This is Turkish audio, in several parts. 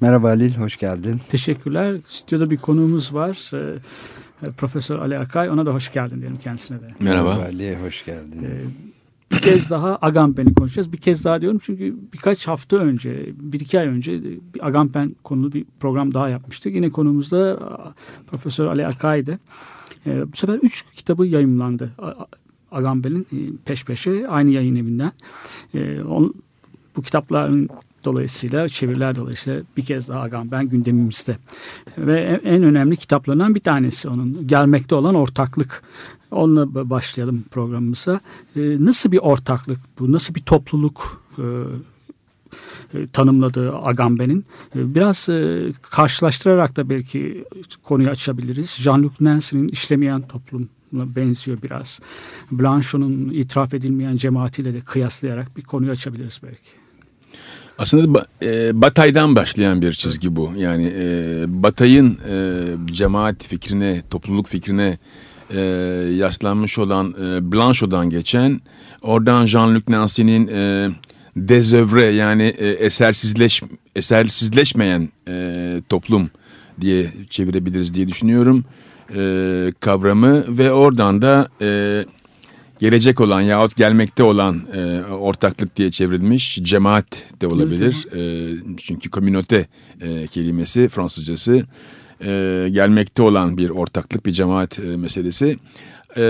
Merhaba Halil, hoş geldin. Teşekkürler. Stüdyoda bir konuğumuz var. Ee, Profesör Ali Akay. Ona da hoş geldin diyelim kendisine de. Merhaba Ali, hoş geldin. Ee, bir kez daha Agamben'i konuşacağız. Bir kez daha diyorum çünkü birkaç hafta önce, bir iki ay önce bir Agamben konulu bir program daha yapmıştık. Yine konumuz da Profesör Ali Akay'dı. Ee, bu sefer üç kitabı yayımlandı. Agamben'in e, peş peşe aynı yayın evinden. Ee, on, bu kitapların dolayısıyla çeviriler dolayısıyla bir kez daha Agamben gündemimizde. Ve en önemli kitaplarından bir tanesi onun gelmekte olan ortaklık. Onunla başlayalım programımıza. Ee, nasıl bir ortaklık bu? Nasıl bir topluluk e, e, tanımladığı Agamben'in? E, biraz karşılaştırarak da belki konuyu açabiliriz. Jean-Luc Nancy'nin işlemeyen toplum benziyor biraz. Blanchot'un itiraf edilmeyen cemaatiyle de kıyaslayarak bir konuyu açabiliriz belki. Aslında e, Batay'dan başlayan bir çizgi bu. Yani e, Batay'ın e, cemaat fikrine, topluluk fikrine e, yaslanmış olan e, Blanchot'dan geçen, oradan Jean-Luc Nancy'nin e, dezövre yani e, esersizleş esersizleşmeyen e, toplum diye çevirebiliriz diye düşünüyorum e, kavramı ve oradan da e, gelecek olan yahut gelmekte olan e, ortaklık diye çevrilmiş cemaat de olabilir. E, çünkü komünote e, kelimesi Fransızcası e, gelmekte olan bir ortaklık bir cemaat e, meselesi. E,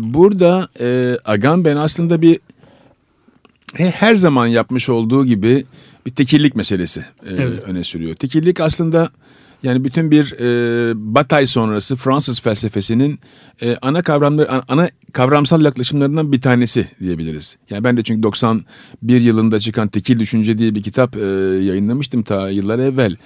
burada e, Agamben aslında bir her zaman yapmış olduğu gibi bir tekillik meselesi e, evet. öne sürüyor. Tekillik aslında yani bütün bir e, Batay sonrası Fransız felsefesinin e, ana kavramları ana kavramsal yaklaşımlarından bir tanesi diyebiliriz. Yani ben de çünkü 91 yılında çıkan Tekil Düşünce diye bir kitap e, yayınlamıştım ta yıllar evvel.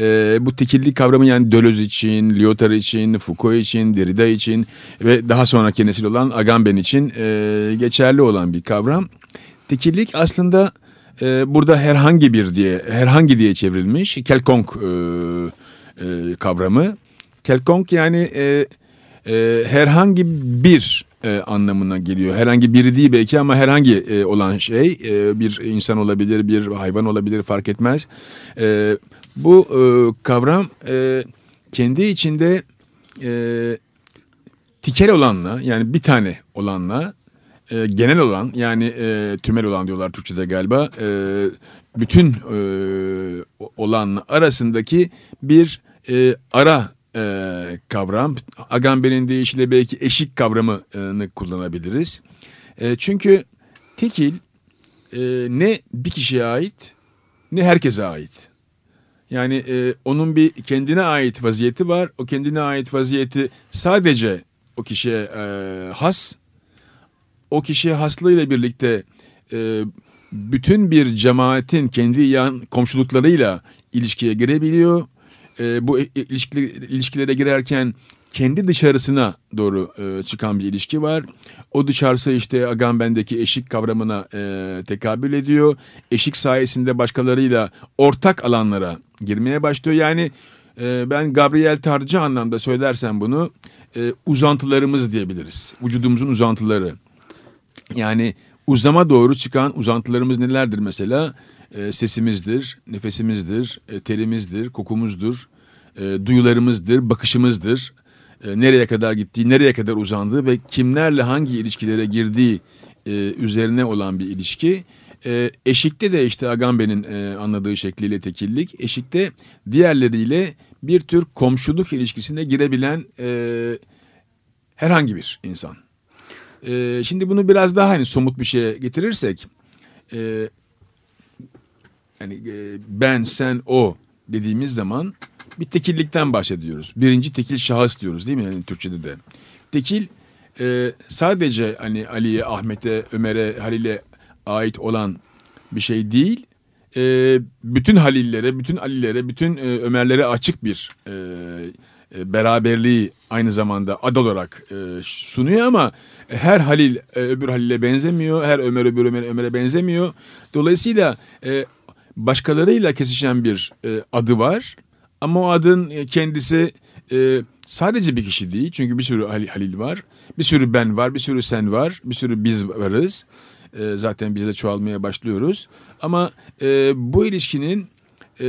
E, bu tekillik kavramı yani Deleuze için, Lyotard için, Foucault için, Derrida için ve daha sonraki nesil olan Agamben için e, geçerli olan bir kavram. Tekillik aslında e, burada herhangi bir diye, herhangi diye çevrilmiş. Kelkong e, e, kavramı. Kelkong yani e, e, herhangi bir e, anlamına geliyor. Herhangi biri değil belki ama herhangi e, olan şey e, bir insan olabilir, bir hayvan olabilir fark etmez. E, bu e, kavram e, kendi içinde e, tikel olanla yani bir tane olanla e, genel olan yani e, tümel olan diyorlar Türkçe'de galiba e, bütün e, olan arasındaki bir e, ara e, kavram. Agamben'in deyişiyle belki eşik kavramını kullanabiliriz. E, çünkü tekil e, ne bir kişiye ait ne herkese ait. Yani e, onun bir kendine ait vaziyeti var. O kendine ait vaziyeti sadece o kişiye e, has. O kişiye haslığıyla birlikte e, bütün bir cemaatin kendi yan komşuluklarıyla ilişkiye girebiliyor e, bu ilişkiler, ilişkilere girerken kendi dışarısına doğru e, çıkan bir ilişki var. O dışarısı işte Agamben'deki eşik kavramına e, tekabül ediyor. Eşik sayesinde başkalarıyla ortak alanlara girmeye başlıyor. Yani e, ben Gabriel Tarcı anlamda söylersem bunu e, uzantılarımız diyebiliriz. Vücudumuzun uzantıları. Yani uzama doğru çıkan uzantılarımız nelerdir mesela? E, sesimizdir, nefesimizdir, e, terimizdir, kokumuzdur, e, duyularımızdır, bakışımızdır. E, nereye kadar gittiği, nereye kadar uzandığı ve kimlerle hangi ilişkilere girdiği e, üzerine olan bir ilişki. E, eşikte de işte Agamben'in e, anladığı şekliyle tekillik, eşikte diğerleriyle bir tür komşuluk ilişkisine girebilen e, herhangi bir insan. E, şimdi bunu biraz daha hani somut bir şeye getirirsek, e, yani e, ben, sen, o dediğimiz zaman bir tekillikten bahsediyoruz. Birinci tekil şahıs diyoruz değil mi yani Türkçe'de de. Tekil e, sadece hani Ali'ye, Ahmet'e, Ömer'e, Halil'e ait olan bir şey değil. e, bütün Halillere, bütün Alilere, bütün Ömerlere açık bir beraberliği aynı zamanda ad olarak sunuyor ama her Halil öbür Halil'e benzemiyor, her Ömer öbür Ömer, Ömer'e benzemiyor. Dolayısıyla başkalarıyla kesişen bir e, adı var ama o adın e, kendisi e, sadece bir kişi değil çünkü bir sürü Halil, var, bir sürü ben var, bir sürü sen var, bir sürü biz varız. E, zaten biz de çoğalmaya başlıyoruz. Ama e, bu ilişkinin e,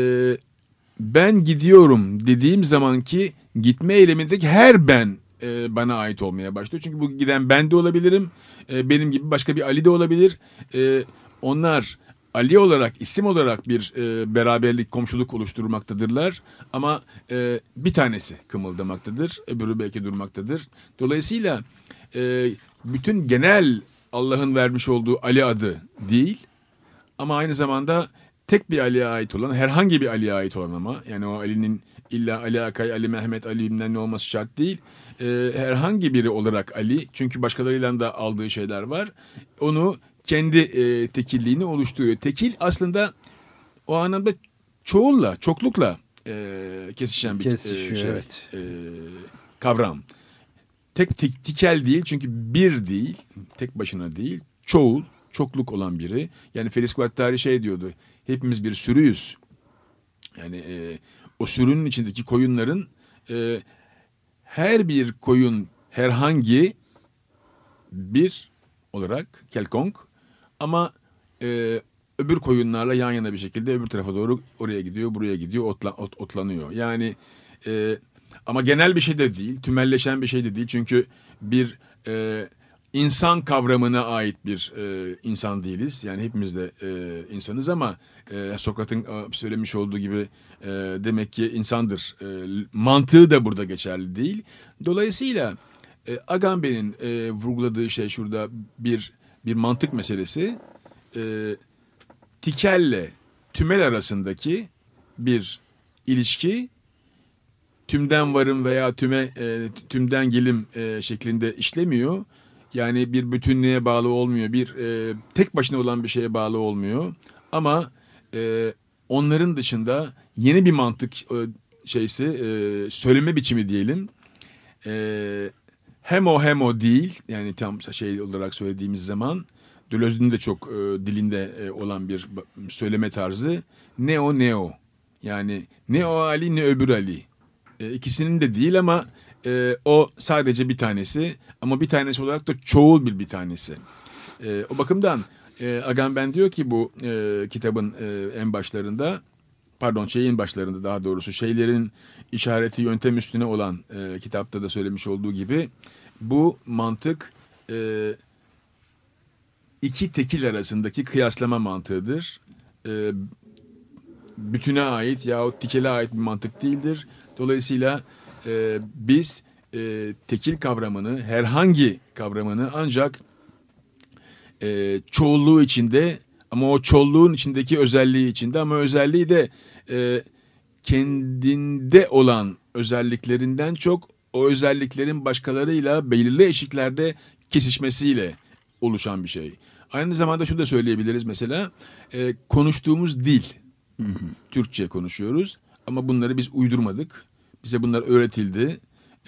ben gidiyorum dediğim zamanki gitme eylemindeki her ben e, bana ait olmaya başlıyor. Çünkü bu giden ben de olabilirim. E, benim gibi başka bir Ali de olabilir. E, onlar Ali olarak, isim olarak bir e, beraberlik, komşuluk oluşturmaktadırlar. Ama e, bir tanesi kımıldamaktadır, öbürü belki durmaktadır. Dolayısıyla e, bütün genel Allah'ın vermiş olduğu Ali adı değil ama aynı zamanda tek bir Ali'ye ait olan herhangi bir Ali'ye ait olan ama yani o Ali'nin illa Ali Akay, Ali Mehmet, Ali bilmem ne olması şart değil. Ee, herhangi biri olarak Ali çünkü başkalarıyla da aldığı şeyler var. Onu kendi e, tekilliğini oluşturuyor. Tekil aslında o anlamda çoğulla, çoklukla e, kesişen bir e, Kesişiyor, şey, evet. e, kavram. Tek, tek tikel değil çünkü bir değil, tek başına değil, çoğul, çokluk olan biri. Yani Felis Guattari şey diyordu, hepimiz bir sürüyüz. Yani e, o sürünün içindeki koyunların e, her bir koyun herhangi bir olarak kelkong ama e, öbür koyunlarla yan yana bir şekilde öbür tarafa doğru oraya gidiyor, buraya gidiyor, otla, ot, otlanıyor. Yani e, ama genel bir şey de değil, tümelleşen bir şey de değil. Çünkü bir e, insan kavramına ait bir e, insan değiliz. Yani hepimiz de e, insanız ama e, Sokrat'ın söylemiş olduğu gibi e, demek ki insandır. E, mantığı da burada geçerli değil. Dolayısıyla e, Agamben'in e, vurguladığı şey şurada bir bir mantık meselesi. E, tikelle tümel arasındaki bir ilişki tümden varım veya tüme e, tümden gelim e, şeklinde işlemiyor. Yani bir bütünlüğe bağlı olmuyor. Bir e, tek başına olan bir şeye bağlı olmuyor. Ama e, onların dışında yeni bir mantık e, şeysi e, söyleme biçimi diyelim. E, hem o hem o değil. Yani tam şey olarak söylediğimiz zaman Deleuze'ün de çok e, dilinde e, olan bir söyleme tarzı. Ne o ne o. Yani ne o Ali ne öbür Ali. E, ikisinin de değil ama e, o sadece bir tanesi ama bir tanesi olarak da çoğul bir bir tanesi. E, o bakımdan e, Agamben diyor ki bu e, kitabın e, en başlarında pardon şeyin başlarında daha doğrusu şeylerin işareti yöntem üstüne olan e, kitapta da söylemiş olduğu gibi bu mantık e, iki tekil arasındaki kıyaslama mantığıdır. E, bütüne ait yahut tikele ait bir mantık değildir. Dolayısıyla e, biz e, tekil kavramını herhangi kavramını ancak e, çoğulluğu içinde ama o çoğulluğun içindeki özelliği içinde ama özelliği de e, kendinde olan özelliklerinden çok o özelliklerin başkalarıyla belirli eşiklerde kesişmesiyle oluşan bir şey. Aynı zamanda şunu da söyleyebiliriz mesela e, konuştuğumuz dil Türkçe konuşuyoruz ama bunları biz uydurmadık. Bize bunlar öğretildi.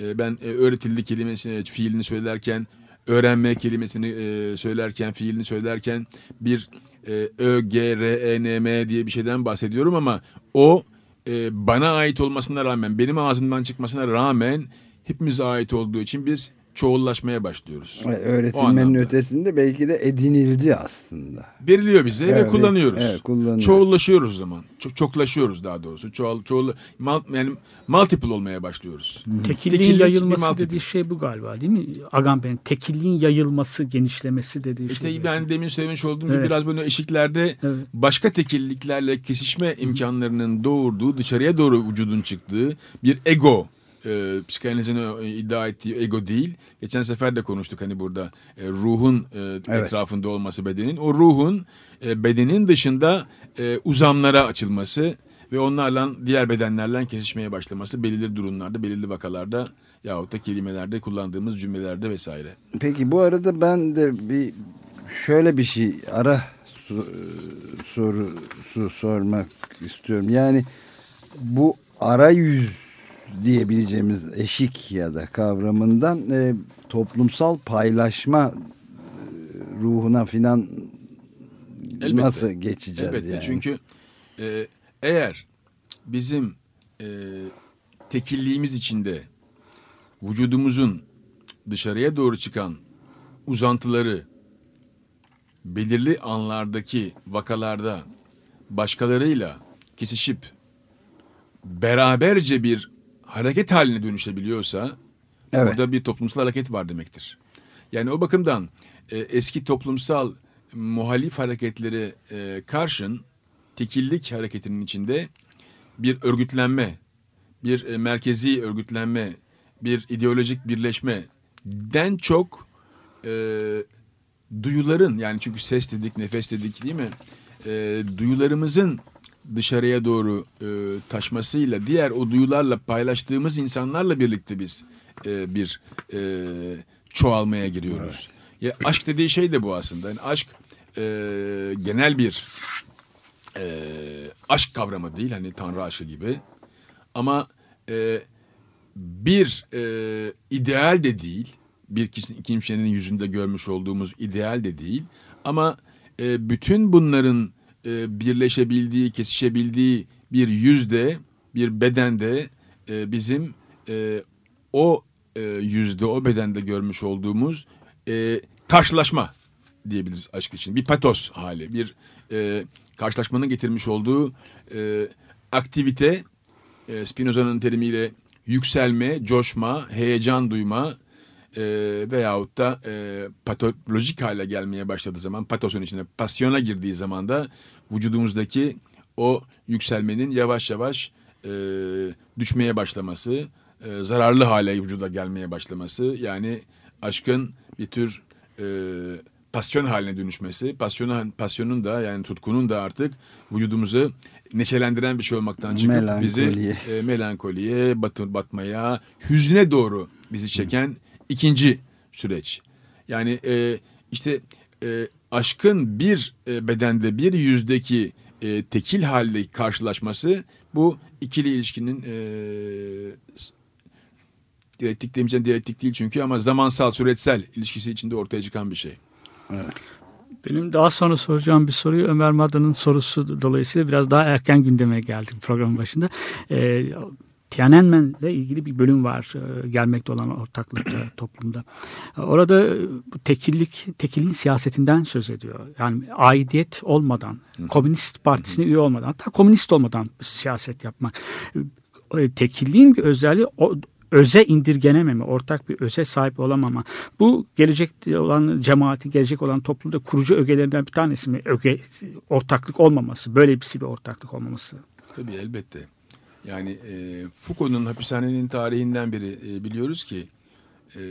E, ben e, öğretildi kelimesini, fiilini söylerken, öğrenme kelimesini e, söylerken, fiilini söylerken bir e, Ö, G, R, E, N, M diye bir şeyden bahsediyorum ama o e, bana ait olmasına rağmen, benim ağzımdan çıkmasına rağmen hepimize ait olduğu için biz çoğullaşmaya başlıyoruz. Evet, O Öğretilmenin ötesinde belki de edinildi aslında. Veriliyor bize ve Evet, kullanıyoruz. evet, kullanıyoruz. Çoğullaşıyoruz zaman. Çok çoklaşıyoruz daha doğrusu. Çoğul çoğul mal, yani multiple olmaya başlıyoruz. Tekilliğin Tekillik bir yayılması dediği şey bu galiba değil mi? Agamben'in tekilliğin yayılması, genişlemesi dediği İşte şey. ben demin söylemiş olduğum gibi Evet. biraz böyle eşiklerde Evet. başka tekilliklerle kesişme imkanlarının doğurduğu, dışarıya doğru vücudun çıktığı bir ego e, psikanalizin e, iddia ettiği ego değil. Geçen sefer de konuştuk hani burada e, ruhun e, Evet. etrafında olması bedenin. O ruhun e, bedenin dışında e, uzamlara açılması ve onlarla diğer bedenlerle kesişmeye başlaması belirli durumlarda, belirli vakalarda yahut da kelimelerde kullandığımız cümlelerde vesaire. Peki bu arada ben de bir şöyle bir şey ara so- sorusu sormak istiyorum. Yani bu arayüz diyebileceğimiz eşik ya da kavramından e, toplumsal paylaşma e, ruhuna filan Elbette. nasıl geçeceğiz Elbette yani? çünkü e, eğer bizim e, tekilliğimiz içinde vücudumuzun dışarıya doğru çıkan uzantıları belirli anlardaki vakalarda başkalarıyla kesişip beraberce bir hareket haline dönüşebiliyorsa Evet. orada bir toplumsal hareket var demektir. Yani o bakımdan e, eski toplumsal muhalif hareketlere e, karşın tekillik hareketinin içinde bir örgütlenme, bir e, merkezi örgütlenme, bir ideolojik birleşmeden çok e, duyuların yani çünkü ses dedik, nefes dedik değil mi? E, duyularımızın dışarıya doğru e, taşmasıyla diğer o duyularla paylaştığımız insanlarla birlikte biz e, bir e, çoğalmaya giriyoruz. Ya aşk dediği şey de bu aslında. Yani aşk e, genel bir e, aşk kavramı değil hani tanrı aşkı gibi. Ama e, bir e, ideal de değil. Bir kimsenin yüzünde görmüş olduğumuz ideal de değil. Ama e, bütün bunların e, birleşebildiği, kesişebildiği bir yüzde, bir bedende e, bizim e, o e, yüzde, o bedende görmüş olduğumuz e, karşılaşma diyebiliriz aşk için. Bir patos hali, bir e, karşılaşmanın getirmiş olduğu e, aktivite, e, Spinoza'nın terimiyle yükselme, coşma, heyecan duyma e, veyahut da e, patolojik hale gelmeye başladığı zaman, patosun içine pasyona girdiği zaman da vücudumuzdaki o yükselmenin yavaş yavaş e, düşmeye başlaması, e, zararlı hale vücuda gelmeye başlaması, yani aşkın bir tür e, pasyon haline dönüşmesi, pasyonu, pasyonun da yani tutkunun da artık vücudumuzu neşelendiren bir şey olmaktan çıkıp Melankoliye. bizi e, melankoliye, batı, batmaya, hüzne doğru bizi çeken ikinci süreç. Yani e, işte e, aşkın bir e, bedende bir yüzdeki e, tekil halde karşılaşması bu ikili ilişkinin e, diyalektik demeyeceğim diyalektik değil çünkü ama zamansal süreçsel ilişkisi içinde ortaya çıkan bir şey. Benim daha sonra soracağım bir soruyu Ömer Madra'nın sorusu dolayısıyla biraz daha erken gündeme geldik programın başında. Ee, Tiananmen'le ilgili bir bölüm var e, gelmekte olan ortaklıkta toplumda. E, Orada e, bu tekillik, tekilliğin siyasetinden söz ediyor. Yani aidiyet olmadan, komünist partisine üye olmadan, hatta komünist olmadan siyaset yapmak. Tekilliğin bir özelliği o, öze indirgenememe, ortak bir öze sahip olamama. Bu gelecekte olan cemaati, gelecek olan toplumda kurucu ögelerinden bir tanesi mi? Öge, ortaklık olmaması, böyle bir bir ortaklık olmaması. Tabii elbette. Yani e, Foucault'un hapishanenin tarihinden beri e, biliyoruz ki e,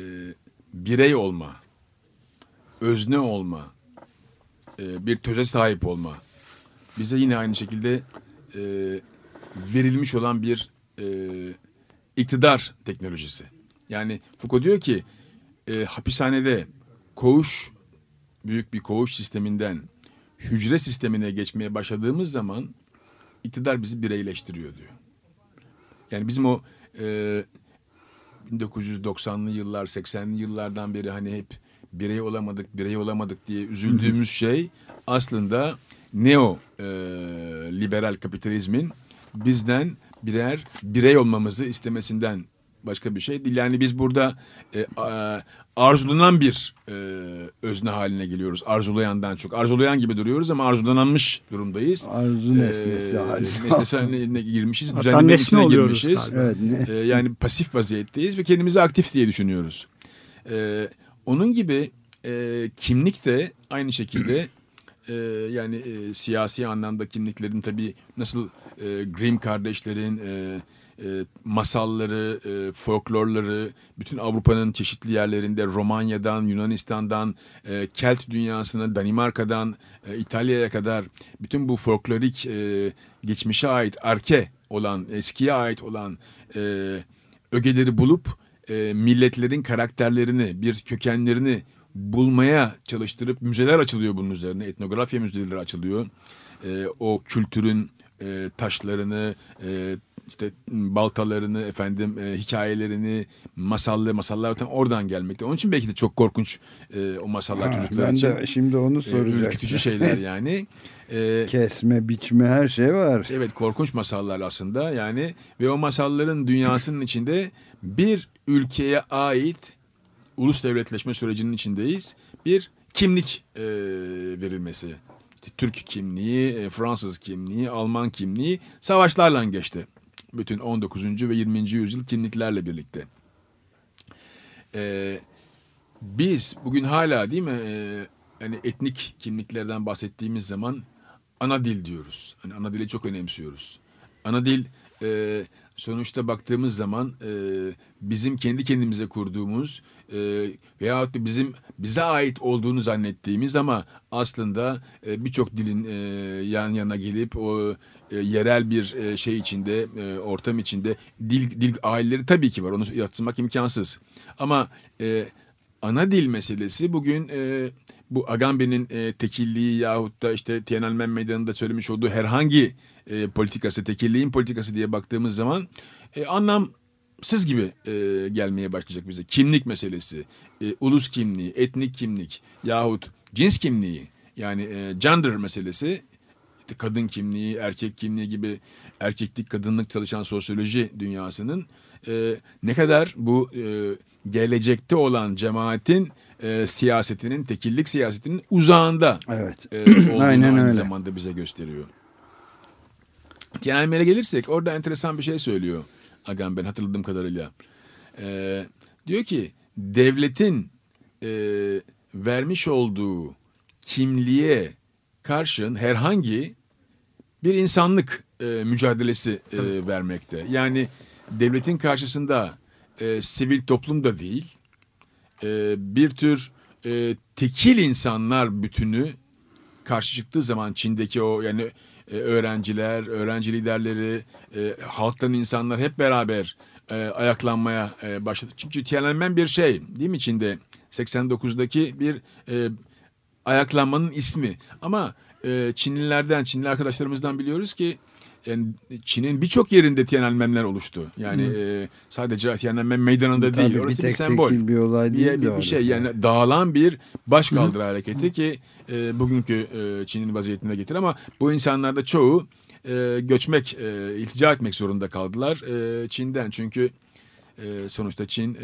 birey olma, özne olma, e, bir töze sahip olma bize yine aynı şekilde e, verilmiş olan bir e, iktidar teknolojisi. Yani Foucault diyor ki e, hapishanede koğuş büyük bir koğuş sisteminden hücre sistemine geçmeye başladığımız zaman iktidar bizi bireyleştiriyor diyor. Yani bizim o e, 1990'lı yıllar, 80'li yıllardan beri hani hep birey olamadık, birey olamadık diye üzüldüğümüz şey aslında neo e, liberal kapitalizmin bizden birer birey olmamızı istemesinden başka bir şey değil. Yani biz burada e, a- arzulanan bir e, özne haline geliyoruz. Arzulayandan çok. Arzulayan gibi duruyoruz ama arzulanmış durumdayız. Arzu nesnesi Ee, haline. nesnesi haline girmişiz. Düzenlemenin nesne içine girmişiz. Evet, ne? Ee, yani pasif vaziyetteyiz ve kendimizi aktif diye düşünüyoruz. Ee, onun gibi e, kimlik de aynı şekilde e, yani e, siyasi anlamda kimliklerin tabii nasıl e, Grimm kardeşlerin e, e, masalları, e, folklorları, bütün Avrupa'nın çeşitli yerlerinde Romanya'dan, Yunanistan'dan, e, Kelt dünyasına, Danimarka'dan, e, İtalya'ya kadar bütün bu folklorik e, geçmişe ait, arke olan, eskiye ait olan e, ögeleri bulup e, milletlerin karakterlerini, bir kökenlerini bulmaya çalıştırıp müzeler açılıyor bunun üzerine. Etnografya müzeleri açılıyor. E, o kültürün e, taşlarını, e, işte baltalarını, efendim e, hikayelerini, masallı masallar oradan gelmekte. Onun için belki de çok korkunç e, o masallar Ha, çocuklar ben için. de şimdi onu E, soracaktım. ürkütücü şeyler yani. E, Kesme, biçme her şey var. Evet korkunç masallar aslında yani ve o masalların dünyasının içinde bir ülkeye ait ulus devletleşme sürecinin içindeyiz. Bir kimlik e, verilmesi. Türk kimliği, e, Fransız kimliği, Alman kimliği savaşlarla geçti. Bütün 19. ve 20. yüzyıl kimliklerle birlikte. E, biz bugün hala değil mi e, hani etnik kimliklerden bahsettiğimiz zaman ana dil diyoruz. Hani ana dili çok önemsiyoruz. Ana dil e, sonuçta baktığımız zaman e, bizim kendi kendimize kurduğumuz e, veyahut da bizim bize ait olduğunu zannettiğimiz ama aslında e, birçok dilin e, yan yana gelip o e, yerel bir e, şey içinde, e, ortam içinde dil dil aileleri tabii ki var. Onu yatsımak imkansız. Ama e, ana dil meselesi bugün e, bu Agamben'in e, tekilliği yahut da işte Tiananmen Meydanı'nda söylemiş olduğu herhangi e, politikası, tekilliğin politikası diye baktığımız zaman e, anlamsız gibi e, gelmeye başlayacak bize. Kimlik meselesi, e, ulus kimliği, etnik kimlik yahut cins kimliği yani e, gender meselesi kadın kimliği, erkek kimliği gibi erkeklik, kadınlık çalışan sosyoloji dünyasının e, ne kadar bu e, gelecekte olan cemaatin e, siyasetinin, tekillik siyasetinin uzağında Evet. e, olduğunu Aynen aynı öyle. zamanda bize gösteriyor. Tiananmen'e gelirsek orada enteresan bir şey söylüyor Agamben hatırladığım kadarıyla. E, diyor ki devletin e, vermiş olduğu kimliğe karşın herhangi bir insanlık e, mücadelesi e, vermekte. Yani devletin karşısında e, sivil toplum da değil, e, bir tür e, tekil insanlar bütünü karşı çıktığı zaman Çin'deki o yani e, öğrenciler, öğrenci liderleri, e, halktan insanlar hep beraber e, ayaklanmaya e, başladı. Çünkü Tiananmen bir şey değil mi Çin'de? 89'daki bir e, ayaklanmanın ismi. Ama e, Çinlilerden, Çinli arkadaşlarımızdan biliyoruz ki yani Çin'in birçok yerinde Tiananmenler oluştu. Yani e, sadece Tiananmen meydanında Tabii değil. bir Orası bir, tek sembol. tekil bir olay Bir- değil bir, de bir orada. şey yani dağılan bir başkaldırı hareketi ki e, bugünkü e, Çin'in vaziyetine getir ama bu insanlar da çoğu e, göçmek, e, iltica etmek zorunda kaldılar e, Çin'den. Çünkü e, sonuçta Çin e,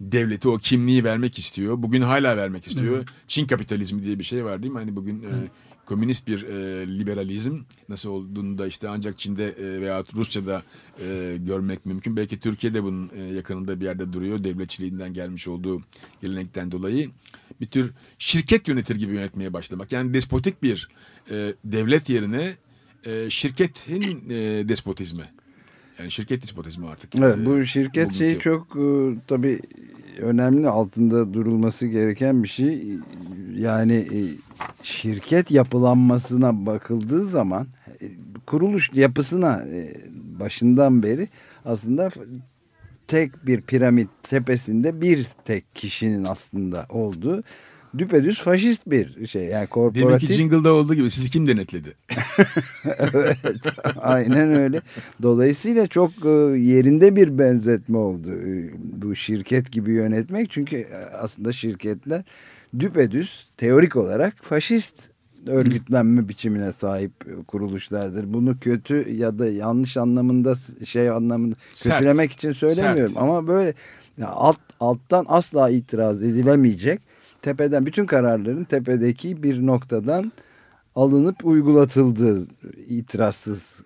devleti o kimliği vermek istiyor. Bugün hala vermek istiyor. Çin kapitalizmi diye bir şey var değil mi? Hani bugün e, komünist bir e, liberalizm nasıl olduğunu da işte ancak Çin'de e, veya Rusya'da e, görmek mümkün. Belki Türkiye'de bunun e, yakınında bir yerde duruyor. Devletçiliğinden gelmiş olduğu gelenekten dolayı bir tür şirket yönetir gibi yönetmeye başlamak. Yani despotik bir e, devlet yerine e, şirketin e, despotizmi. Yani şirket despotizmi artık. Evet, bu şirket bugünkü. şeyi çok e, tabii önemli altında durulması gereken bir şey. Yani e, şirket yapılanmasına bakıldığı zaman e, kuruluş yapısına e, başından beri aslında tek bir piramit tepesinde bir tek kişinin aslında olduğu düpedüz faşist bir şey. Yani Demek korporatif ki Jingle'da olduğu gibi sizi kim denetledi? evet, aynen öyle. Dolayısıyla çok e, yerinde bir benzetme oldu e, bu şirket gibi yönetmek. Çünkü e, aslında şirketler düpedüz teorik olarak faşist örgütlenme biçimine sahip kuruluşlardır. Bunu kötü ya da yanlış anlamında şey anlamında Sert. kötülemek için söylemiyorum Sert. ama böyle alt alttan asla itiraz edilemeyecek. Tepeden bütün kararların tepedeki bir noktadan alınıp uygulatıldığı itirazsız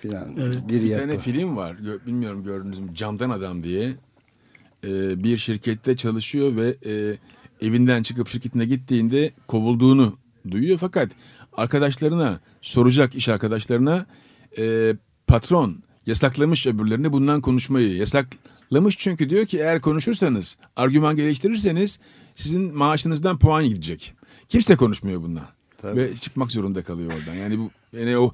filan Evet. bir Bir yapı. tane film var. Bilmiyorum gördünüz mü? Candan Adam diye. Ee, bir şirkette çalışıyor ve e, evinden çıkıp şirketine gittiğinde kovulduğunu duyuyor. Fakat arkadaşlarına soracak iş arkadaşlarına e, patron yasaklamış öbürlerine bundan konuşmayı. Yasaklamış çünkü diyor ki eğer konuşursanız, argüman geliştirirseniz sizin maaşınızdan puan gidecek. Kimse konuşmuyor bundan. Tabii. Ve çıkmak zorunda kalıyor oradan. Yani bu yani o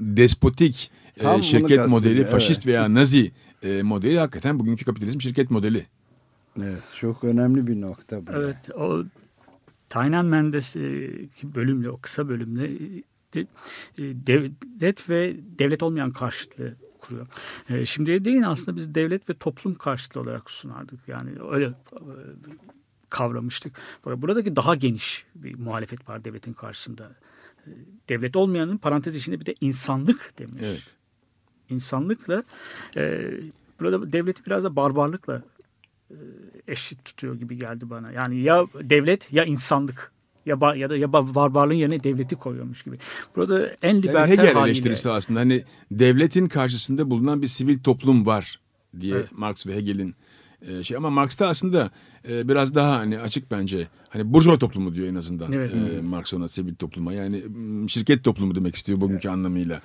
despotik e, Tam şirket modeli, evet. faşist veya nazi e, modeli hakikaten bugünkü kapitalizm şirket modeli. Evet, çok önemli bir nokta bu. Evet o Taynan Mendes bölümle o kısa bölümle e, e, devlet ve devlet olmayan karşıtlığı kuruyor. E, Şimdi değil aslında biz devlet ve toplum karşıtlığı olarak sunardık. Yani öyle kavramıştık. Buradaki daha geniş bir muhalefet var devletin karşısında. E, Devlet olmayanın parantez içinde bir de insanlık demiş. Evet. İnsanlıkla e, burada devleti biraz da barbarlıkla e, eşit tutuyor gibi geldi bana. Yani ya devlet ya insanlık ya ba- ya da ya ba- barbarlığın yerine devleti koyuyormuş gibi. Burada en Yani liberter Hegel haliyle eleştirisi aslında hani devletin karşısında bulunan bir sivil toplum var diye Evet. Marx ve Hegel'in e, şey ama Marx'ta aslında e, biraz daha hani açık bence. Hani burjuva toplumu diyor en azından. Evet. E, Marx ona sivil topluma yani şirket toplumu demek istiyor bugünkü anlamıyla.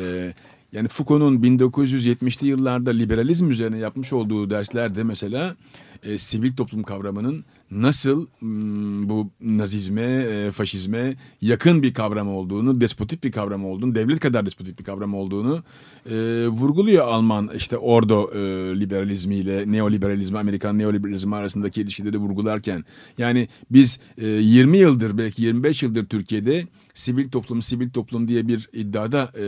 E, yani Foucault'un 1970'li yıllarda liberalizm üzerine yapmış olduğu derslerde mesela e, sivil toplum kavramının nasıl m, bu nazizme, e, faşizme yakın bir kavram olduğunu, despotik bir kavram olduğunu, devlet kadar despotik bir kavram olduğunu e, vurguluyor Alman işte ordo e, liberalizmiyle neoliberalizmi, Amerikan neoliberalizmi arasındaki ilişkileri vurgularken. Yani biz e, 20 yıldır belki 25 yıldır Türkiye'de sivil toplum, sivil toplum diye bir iddiada e,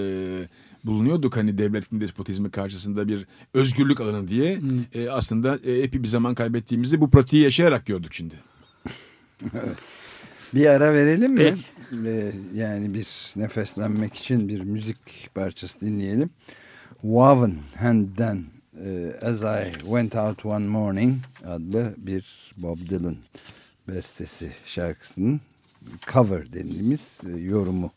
bulunuyorduk hani devletin despotizmi karşısında bir özgürlük alanı diye E, aslında e, epey bir zaman kaybettiğimizi bu pratiği yaşayarak gördük şimdi. Bir ara verelim mi? Peki. Ve yani bir nefeslenmek için bir müzik parçası dinleyelim. Woven Hand'den e, As I Went Out One Morning adlı bir Bob Dylan bestesi şarkısının cover dediğimiz e, yorumu.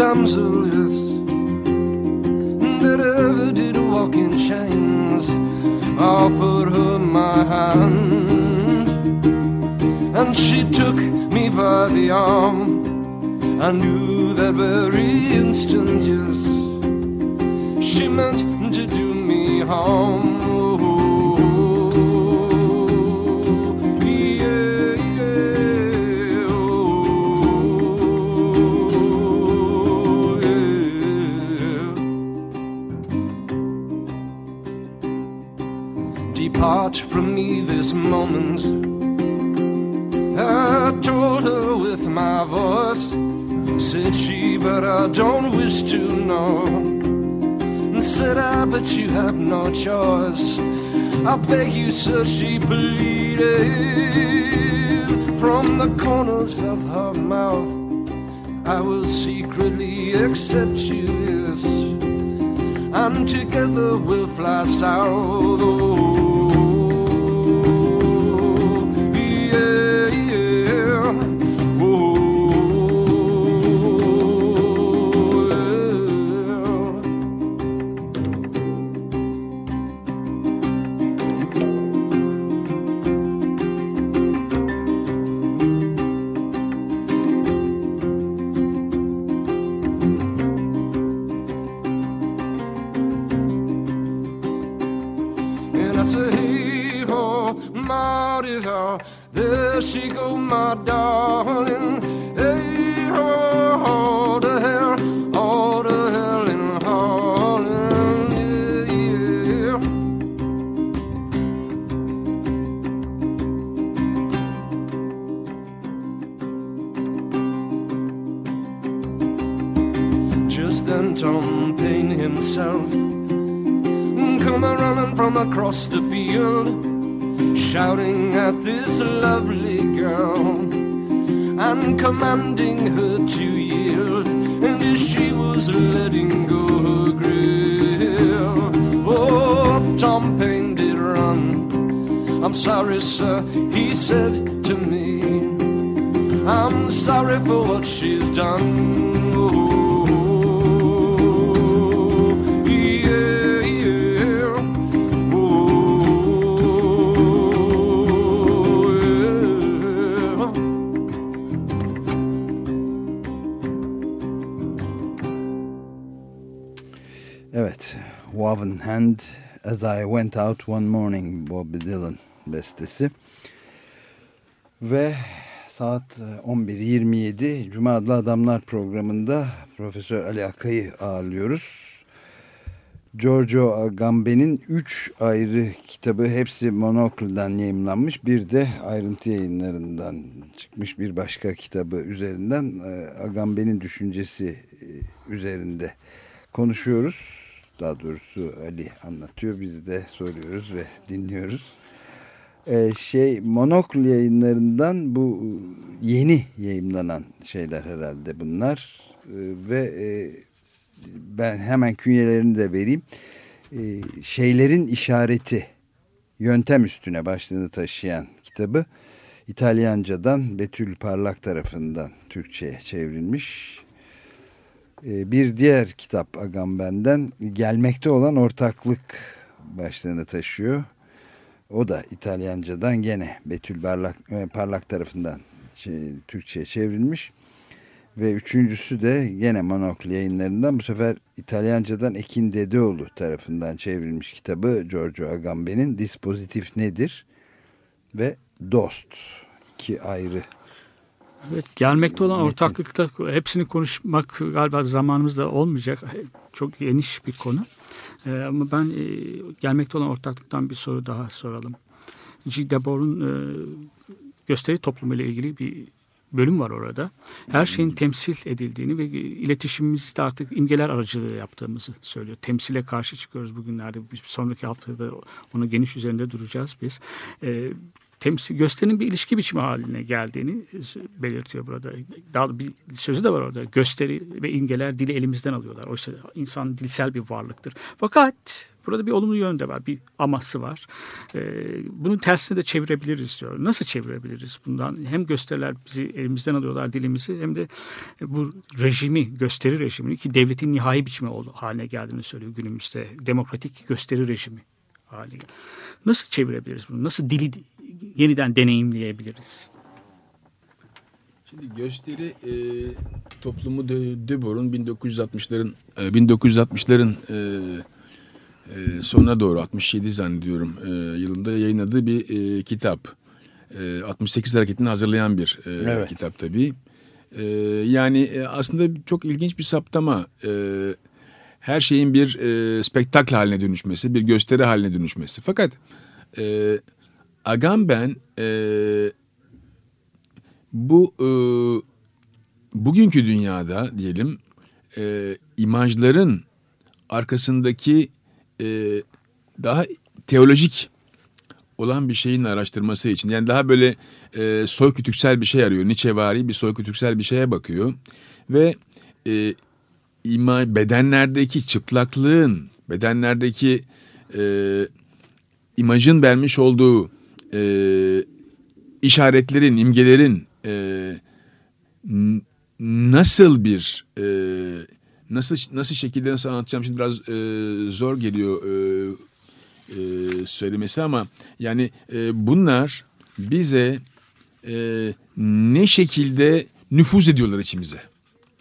Damsel, commanding her to yield. And as she was letting go her grill, oh, Tom Paine did run. I'm sorry, sir, As I Went Out One Morning Bob Dylan bestesi. Ve saat 11.27 Cuma Adlı Adamlar programında Profesör Ali Akay'ı ağırlıyoruz. Giorgio Agamben'in 3 ayrı kitabı hepsi Monocle'dan yayımlanmış. Bir de ayrıntı yayınlarından çıkmış bir başka kitabı üzerinden e, Agamben'in düşüncesi e, üzerinde konuşuyoruz. Daha doğrusu Ali anlatıyor biz de soruyoruz ve dinliyoruz. Ee, şey Monokl yayınlarından bu yeni yayımlanan şeyler herhalde bunlar Ee, ve e, ben hemen künyelerini de vereyim. Ee, şeylerin işareti yöntem üstüne başlığını taşıyan kitabı İtalyancadan Betül Parlak tarafından Türkçe'ye çevrilmiş. Ee, bir diğer kitap Agamben'den gelmekte olan ortaklık başlığını taşıyor. O da İtalyancadan gene Betül Parlak, e, Parlak tarafından Türkçe'ye çevrilmiş. Ve üçüncüsü de gene Monokl yayınlarından bu sefer İtalyancadan Ekin Dedeoğlu tarafından çevrilmiş kitabı Giorgio Agamben'in Dispozitif Nedir? ve Dost. iki ayrı Evet, gelmekte olan Metin. ortaklıkta hepsini konuşmak galiba zamanımızda olmayacak. Çok geniş bir konu. Ee, ama ben e, gelmekte olan ortaklıktan bir soru daha soralım. G. Debor'un e, gösteri toplumu ile ilgili bir bölüm var orada. Her şeyin temsil edildiğini ve iletişimimizde artık imgeler aracılığı yaptığımızı söylüyor. Temsile karşı çıkıyoruz bugünlerde. Bir sonraki haftada onu geniş üzerinde duracağız biz. Ee, temsil gösterinin bir ilişki biçimi haline geldiğini belirtiyor burada. Daha bir sözü de var orada. Gösteri ve imgeler dili elimizden alıyorlar. Oysa insan dilsel bir varlıktır. Fakat burada bir olumlu yön de var. Bir aması var. Ee, bunun tersini de çevirebiliriz diyor. Nasıl çevirebiliriz bundan? Hem gösteriler bizi elimizden alıyorlar dilimizi hem de bu rejimi, gösteri rejimini ki devletin nihai biçimi haline geldiğini söylüyor günümüzde. Demokratik gösteri rejimi haline. Nasıl çevirebiliriz bunu? Nasıl dili yeniden deneyimleyebiliriz? Şimdi gösteri e, toplumu de, Debor'un 1960'ların e, 1960'ların e, e, sonuna doğru 67 zannediyorum e, yılında yayınladığı bir e, kitap. E, 68 hareketini hazırlayan bir e, Evet. kitap tabii. E, yani e, aslında çok ilginç bir saptama. E, her şeyin bir e, spektakl haline dönüşmesi, bir gösteri haline dönüşmesi. Fakat e, Agamben e, bu e, bugünkü dünyada diyelim e, imajların arkasındaki e, daha teolojik olan bir şeyin araştırması için yani daha böyle e, soykütüksel bir şey arıyor. Nietzschevari bir soykütüksel bir şeye bakıyor ve e, ima, bedenlerdeki çıplaklığın bedenlerdeki e, imajın vermiş olduğu e, işaretlerin, imgelerin e, nasıl bir e, nasıl nasıl şekilde nasıl anlatacağım şimdi biraz e, zor geliyor e, e, söylemesi ama yani e, bunlar bize e, ne şekilde nüfuz ediyorlar içimize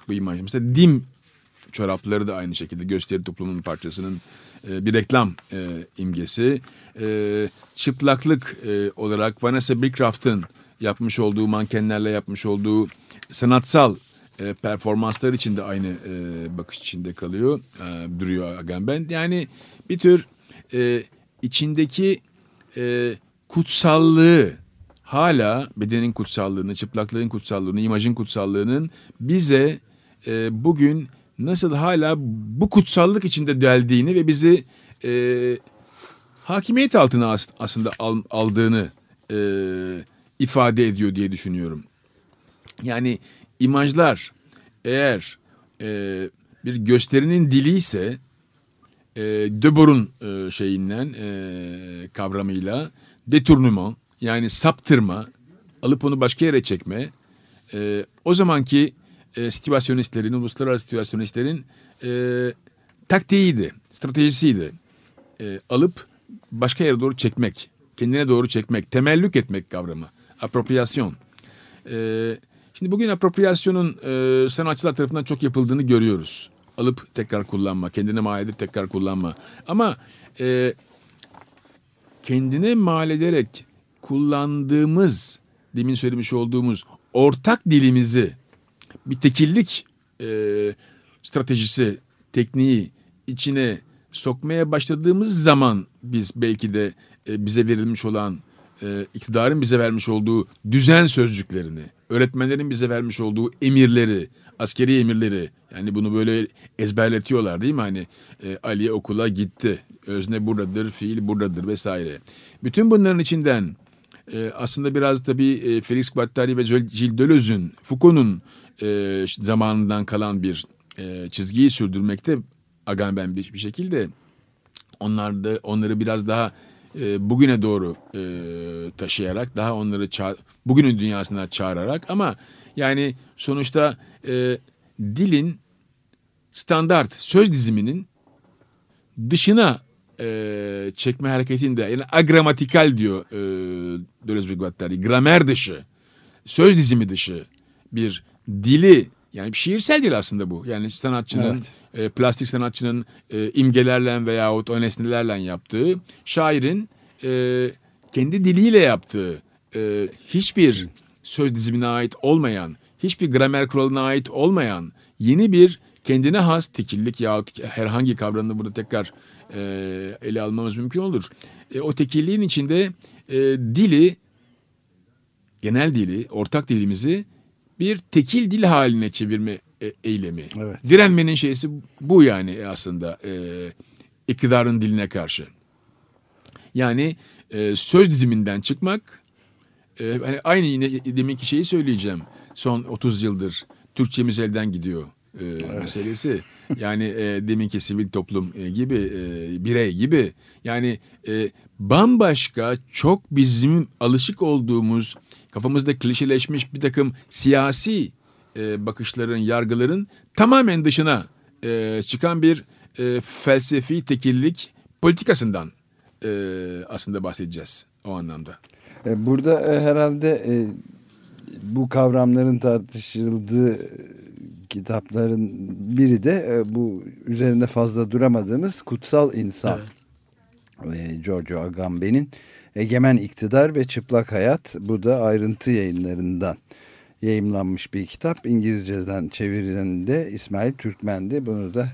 bu imaj. Mesela dim çorapları da aynı şekilde gösteri toplumunun parçasının e, bir reklam e, imgesi. E, çıplaklık e, olarak Vanessa Bicraft'ın yapmış olduğu mankenlerle yapmış olduğu sanatsal e, performanslar için de aynı e, bakış içinde kalıyor, e, duruyor Agamben. Yani bir tür e, içindeki e, kutsallığı hala bedenin kutsallığını, çıplaklığın kutsallığını, imajın kutsallığının bize e, bugün nasıl hala bu kutsallık içinde deldiğini ve bizi e, hakimiyet altına as- aslında al- aldığını e, ifade ediyor diye düşünüyorum. Yani imajlar eğer e, bir gösterinin dili ise e, Döbor'un e, şeyinden e, kavramıyla deturnuman yani saptırma alıp onu başka yere çekme e, o zamanki e, situasyonistlerin, uluslararası situasyonistlerin e, taktiğiydi, stratejisiydi. E, alıp başka yere doğru çekmek, kendine doğru çekmek, temellük etmek kavramı, apropriyasyon. E, şimdi bugün apropriyasyonun e, sanatçılar tarafından çok yapıldığını görüyoruz. alıp tekrar kullanma, kendine mal edip tekrar kullanma. Ama e, kendine mal ederek kullandığımız, demin söylemiş olduğumuz ortak dilimizi bir tekillik e, stratejisi, tekniği içine sokmaya başladığımız zaman biz belki de e, bize verilmiş olan e, iktidarın bize vermiş olduğu düzen sözcüklerini, öğretmenlerin bize vermiş olduğu emirleri, askeri emirleri yani bunu böyle ezberletiyorlar değil mi? Hani e, Ali okula gitti, özne buradadır, fiil buradadır vesaire. Bütün bunların içinden e, aslında biraz tabii e, Felix Guattari ve Gilles Deleuze'ün, Foucault'un e, zamanından kalan bir e, çizgiyi sürdürmekte Agamben bir, bir şekilde onlar da onları biraz daha e, bugüne doğru e, taşıyarak daha onları ça- bugünün dünyasına çağırarak ama yani sonuçta e, dilin standart söz diziminin dışına e, çekme hareketinde yani agramatikal diyor e, Deleuze ve Guattari gramer dışı söz dizimi dışı bir dili yani bir şiirsel dil aslında bu. Yani sanatçının, e, plastik sanatçının e, imgelerle veyahut o nesnelerle yaptığı, şairin e, kendi diliyle yaptığı e, hiçbir söz dizimine ait olmayan, hiçbir gramer kuralına ait olmayan yeni bir kendine has tekillik yahut herhangi kavramını burada tekrar e, ele almamız mümkün olur. E, o tekilliğin içinde e, dili, genel dili, ortak dilimizi bir tekil dil haline çevirme e, eylemi. Evet. Direnmenin şeysi bu yani aslında e, iktidarın diline karşı. Yani e, söz diziminden çıkmak, e, hani aynı yine deminki şeyi söyleyeceğim. Son 30 yıldır Türkçemiz elden gidiyor e, meselesi. Yani e, deminki sivil toplum e, gibi, e, birey gibi. Yani e, bambaşka çok bizim alışık olduğumuz kafamızda klişeleşmiş bir takım siyasi e, bakışların, yargıların tamamen dışına e, çıkan bir e, felsefi tekillik politikasından e, aslında bahsedeceğiz o anlamda. E, Burada e, herhalde e, bu kavramların tartışıldığı e, kitapların biri de e, bu üzerinde fazla duramadığımız Kutsal İnsan. E, Giorgio Agamben'in Egemen İktidar ve Çıplak Hayat. Bu da ayrıntı yayınlarından yayımlanmış bir kitap. İngilizceden çevirilen de İsmail Türkmen'di. Bunu da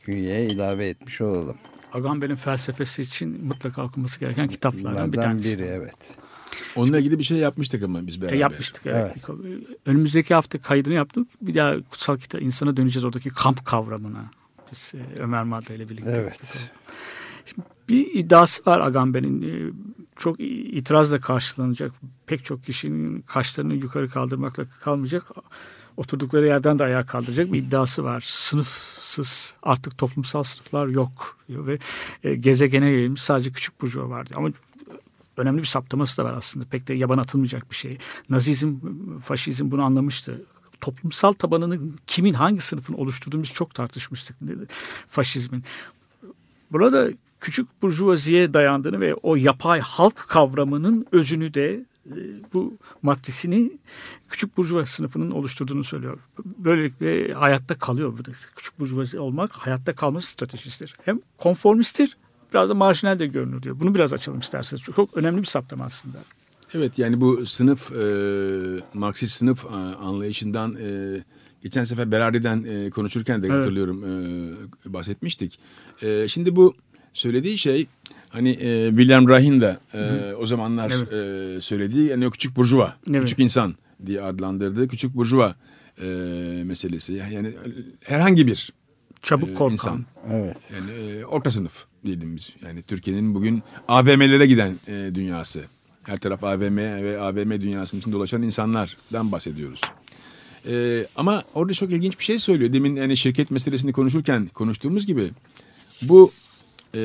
künyeye ilave etmiş olalım. Agamben'in felsefesi için mutlaka okunması gereken kitaplardan bir tanesi. biri evet. Onunla ilgili bir şey yapmıştık ama biz beraber. E, yapmıştık. Evet. Önümüzdeki hafta kaydını yaptık. Bir daha kutsal kitap insana döneceğiz oradaki kamp kavramına. Biz e, Ömer Madra ile birlikte. Evet. Bir iddiası var Agamben'in. Çok itirazla karşılanacak. Pek çok kişinin kaşlarını yukarı kaldırmakla kalmayacak. Oturdukları yerden de ayağa kaldıracak bir iddiası var. Sınıfsız artık toplumsal sınıflar yok diyor ve e, gezegene yayılmış sadece küçük burjuva var diyor. Ama önemli bir saptaması da var aslında. Pek de yaban atılmayacak bir şey. Nazizm, faşizm bunu anlamıştı. Toplumsal tabanını kimin, hangi sınıfın oluşturduğumuz çok tartışmıştık faşizmin. Burada küçük burjuvaziye dayandığını ve o yapay halk kavramının özünü de e, bu maddesini küçük burjuva sınıfının oluşturduğunu söylüyor. Böylelikle hayatta kalıyor burada. Küçük burjuvazi olmak hayatta kalma stratejisidir. Hem konformisttir biraz da marjinal de görünür diyor. Bunu biraz açalım isterseniz. Çok, çok önemli bir saptama aslında. Evet yani bu sınıf e, Marksist sınıf e, anlayışından e, geçen sefer Berardi'den e, konuşurken de Evet. hatırlıyorum e, bahsetmiştik. E, şimdi bu söylediği şey hani e, William Rahin de e, o zamanlar Evet. e, söylediği yani o küçük burjuva, Evet. küçük insan diye adlandırdığı küçük burjuva e, meselesi. Yani herhangi bir Çabuk e, korkan. insan. Evet. Yani e, orta sınıf diyelim biz. Yani Türkiye'nin bugün AVM'lere giden e, dünyası. Her taraf AVM ve AVM dünyasının içinde dolaşan insanlardan bahsediyoruz. E, ama orada çok ilginç bir şey söylüyor. Demin yani şirket meselesini konuşurken konuştuğumuz gibi bu e,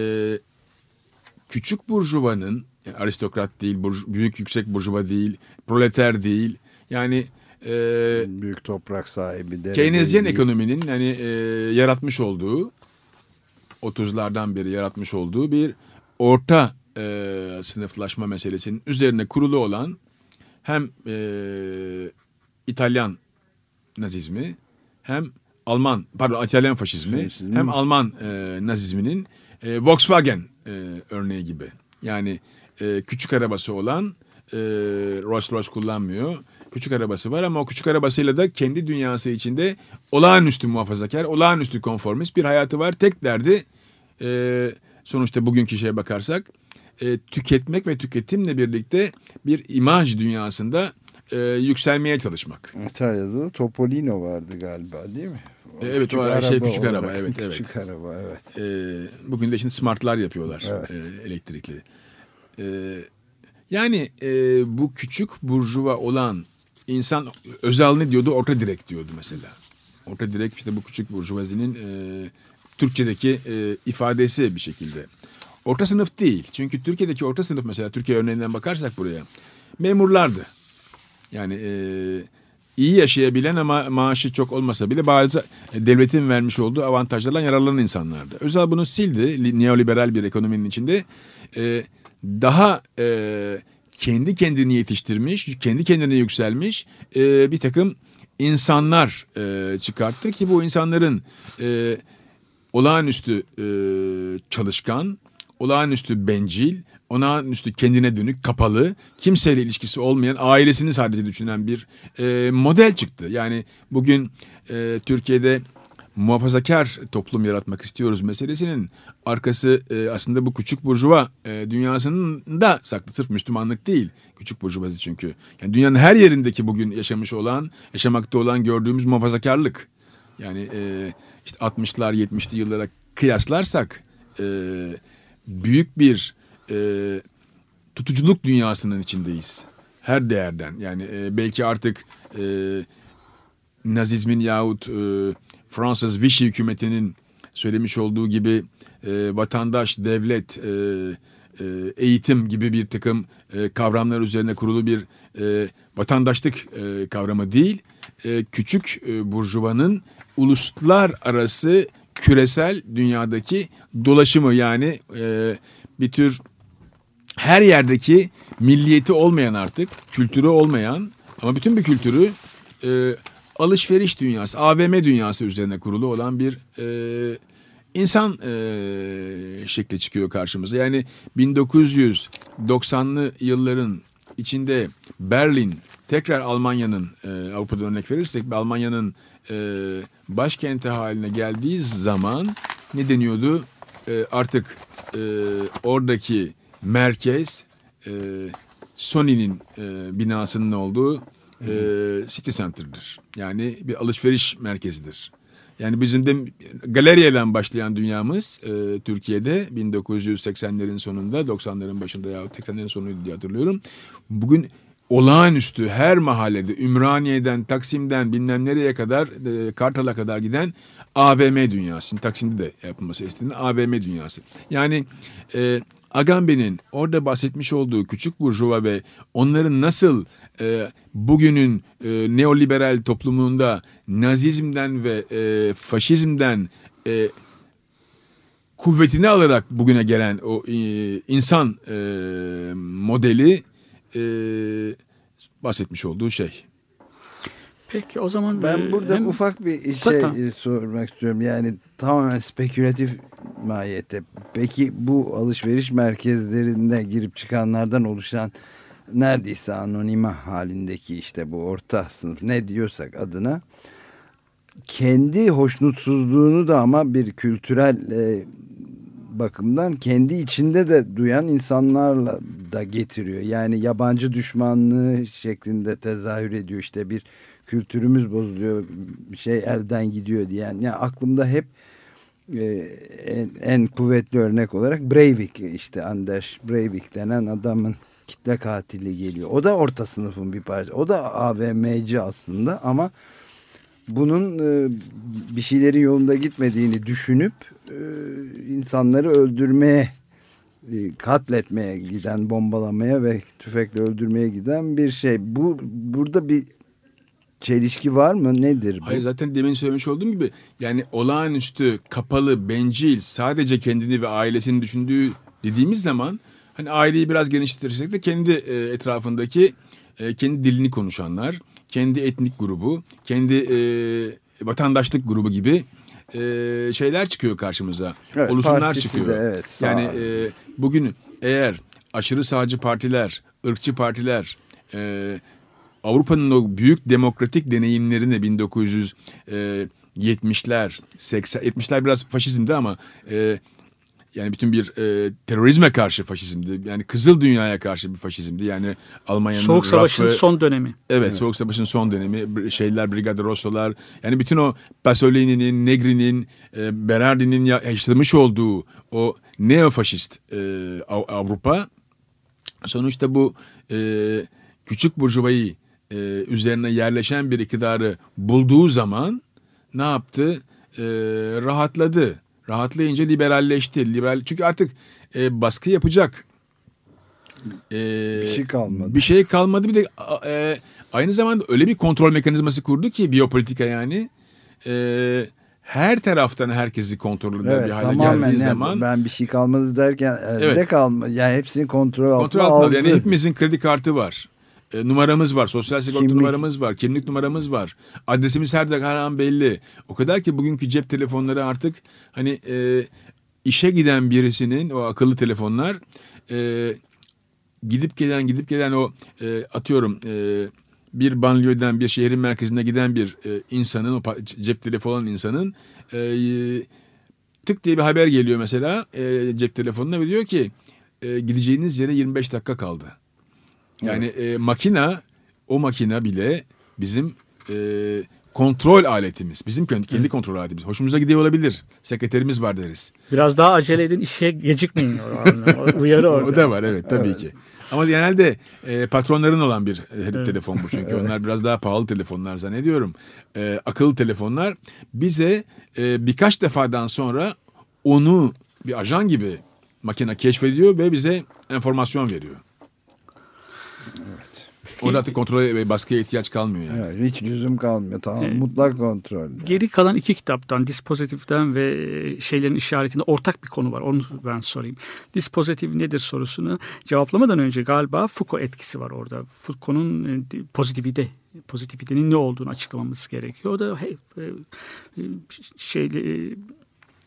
küçük burjuvanın yani aristokrat değil, burj- büyük yüksek burjuva değil, proleter değil. Yani e, Büyük toprak sahibi. Keynesyen ekonominin hani e, yaratmış olduğu 30'lardan beri yaratmış olduğu bir orta e, sınıflaşma meselesinin üzerine kurulu olan hem e, İtalyan nazizmi hem Alman pardon İtalyan faşizmi Faşizmi. hem Alman e, nazizminin e, Volkswagen e, örneği gibi. Yani e, küçük arabası olan e, Rolls Royce kullanmıyor. Küçük arabası var ama o küçük arabasıyla da kendi dünyası içinde olağanüstü muhafazakar, olağanüstü konformist bir hayatı var. Tek derdi e, sonuçta bugünkü şeye bakarsak e, tüketmek ve tüketimle birlikte bir imaj dünyasında e, yükselmeye çalışmak. İtalya'da da Topolino vardı galiba değil mi? E, evet, o ara- şey, küçük araba, evet, evet. Küçük araba evet. E, bugün de şimdi smartlar yapıyorlar Evet. e, elektrikli. E, yani e, bu küçük burjuva olan insan Özal ne diyordu? Orta direk diyordu mesela. Orta direk işte bu küçük burjuvazinin e, Türkçedeki e, ifadesi bir şekilde. Orta sınıf değil. Çünkü Türkiye'deki orta sınıf mesela Türkiye örneğinden bakarsak buraya memurlardı. Yani e, iyi yaşayabilen ama maaşı çok olmasa bile bazı devletin vermiş olduğu avantajlardan yararlanan insanlardı. Özal bunu sildi li- neoliberal bir ekonominin içinde. E, daha e, kendi kendini yetiştirmiş, kendi kendine yükselmiş e, bir takım insanlar e, çıkarttı ki bu insanların e, olağanüstü e, çalışkan, olağanüstü bencil, olağanüstü kendine dönük, kapalı, kimseyle ilişkisi olmayan, ailesini sadece düşünen bir e, model çıktı. Yani bugün e, Türkiye'de muhafazakar toplum yaratmak istiyoruz meselesinin arkası e, aslında bu küçük burjuva e, dünyasının da saklı. Sırf Müslümanlık değil. Küçük burjuvazi çünkü. Yani dünyanın her yerindeki bugün yaşamış olan, yaşamakta olan gördüğümüz muhafazakarlık. Yani e, işte 60'lar 70'li yıllara kıyaslarsak e, büyük bir e, tutuculuk dünyasının içindeyiz. Her değerden. Yani e, belki artık e, Nazizmin yahut e, Fransız Vichy hükümetinin söylemiş olduğu gibi e, vatandaş, devlet, e, e, eğitim gibi bir takım e, kavramlar üzerine kurulu bir e, vatandaşlık e, kavramı değil, e, küçük e, burjuvanın uluslararası küresel dünyadaki dolaşımı yani e, bir tür her yerdeki milliyeti olmayan artık, kültürü olmayan ama bütün bir kültürü e, alışveriş dünyası, AVM dünyası üzerine kurulu olan bir e, insan e, şekli çıkıyor karşımıza. Yani 1990'lı yılların içinde Berlin tekrar Almanya'nın e, Avrupa'da örnek verirsek Almanya'nın e, başkenti haline geldiği zaman ne deniyordu? E, artık e, oradaki merkez e, Sony'nin e, binasının olduğu e, City Center'dır. Yani bir alışveriş merkezidir. Yani bizim de galeriyle başlayan dünyamız e, Türkiye'de 1980'lerin sonunda 90'ların başında ya 80'lerin sonuydu diye hatırlıyorum. Bugün olağanüstü her mahallede Ümraniye'den Taksim'den bilmem nereye kadar e, Kartal'a kadar giden AVM dünyası. Taksim'de de yapılması istediğinde AVM dünyası. Yani e, Agamben'in orada bahsetmiş olduğu küçük burjuva ve onların nasıl e, bugünün e, neoliberal toplumunda nazizmden ve e, faşizmden e, kuvvetini alarak bugüne gelen o e, insan e, modeli e, bahsetmiş olduğu şey. Peki o zaman Ben e, burada hem- ufak bir şey Tamam. e, sormak istiyorum. Yani tamamen spekülatif mahiyette. Peki bu alışveriş merkezlerinde girip çıkanlardan oluşan neredeyse anonima halindeki işte bu orta sınıf ne diyorsak adına kendi hoşnutsuzluğunu da ama bir kültürel e, bakımdan kendi içinde de duyan insanlarla da getiriyor. Yani yabancı düşmanlığı şeklinde tezahür ediyor. İşte bir kültürümüz bozuluyor, bir şey elden gidiyor diyen. Yani aklımda hep e, en, en kuvvetli örnek olarak Breivik işte Anders Breivik denen adamın kitle katili geliyor. O da orta sınıfın bir parçası. O da AVM'ci aslında ama bunun e, bir şeylerin yolunda gitmediğini düşünüp e, insanları öldürmeye e, katletmeye giden bombalamaya ve tüfekle öldürmeye giden bir şey. Bu burada bir çelişki var mı? Nedir bu? Hayır zaten demin söylemiş olduğum gibi yani olağanüstü, kapalı, bencil, sadece kendini ve ailesini düşündüğü dediğimiz zaman hani aileyi biraz genişletirsek de kendi e, etrafındaki e, kendi dilini konuşanlar, kendi etnik grubu, kendi e, vatandaşlık grubu gibi şeyler çıkıyor karşımıza. Evet, Oluşumlar çıkıyor. de, evet, yani e, bugün eğer aşırı sağcı partiler, ırkçı partiler e, Avrupa'nın o büyük demokratik deneyimlerini 1970'ler, 80 70'ler biraz faşizmdi ama e, yani bütün bir e, terörizme karşı faşizmdi. Yani Kızıl Dünya'ya karşı bir faşizmdi. Yani Almanya'nın Soğuk Savaş'ın son dönemi. Evet, Soğuk Savaş'ın son dönemi, şeyler, Brigada Rosso'lar, yani bütün o Pasolini'nin, Negri'nin, e, Berardi'nin ya- yaşamış olduğu o neofaşist e, Av- Avrupa, sonuçta bu e, küçük burjuvayı e, üzerine yerleşen bir iktidarı bulduğu zaman ne yaptı? E, rahatladı. Rahatlayınca liberalleşti. Liberal, çünkü artık e, baskı yapacak. E, Bir şey kalmadı. bir şey kalmadı. Bir de e, aynı zamanda öyle bir kontrol mekanizması kurdu ki biyopolitika yani. E, her taraftan herkesi kontrol eder Evet bir hale tamamen geldiği yani zaman. ben bir şey kalmadı derken elde Evet. kalma yani hepsini kontrol altına Kontrol altında. aldı. Yani hepimizin kredi kartı var. E, numaramız var. Sosyal sigorta Kimlik. numaramız var. Kimlik numaramız var. Adresimiz her dakika her an belli. O kadar ki bugünkü cep telefonları artık hani e, işe giden birisinin o akıllı telefonlar e, gidip gelen gidip gelen o e, atıyorum e, bir banliyöden bir şehrin merkezine giden bir e, insanın o cep telefonu olan insanın e, tık diye bir haber geliyor mesela e, cep telefonuna ve diyor ki e, gideceğiniz yere 25 dakika kaldı. Yani e, makina o makina bile bizim e, kontrol aletimiz. Bizim kendi, kendi kontrol aletimiz. Hoşumuza gidiyor olabilir. Sekreterimiz var deriz. Biraz daha acele edin işe gecikmeyin. Uyarı orada. O da var evet tabii ki. Ama genelde e, patronların olan bir e, telefon bu çünkü. Onlar biraz daha pahalı telefonlar zannediyorum. E, akıllı telefonlar bize e, birkaç defadan sonra onu bir ajan gibi makine keşfediyor ve bize enformasyon veriyor. Orada artık kontrole ve baskıya ihtiyaç kalmıyor yani. Evet, hiç lüzum kalmıyor. Tamam mutlak kontrol. Geri kalan iki kitaptan dispozitiften ve e, şeylerin işaretinde ortak bir konu var. Onu ben sorayım. Dispozitif nedir sorusunu cevaplamadan önce galiba Foucault etkisi var orada. Foucault'un e, pozitivite pozitivitenin ne olduğunu açıklamamız gerekiyor. O da he, e, şeyle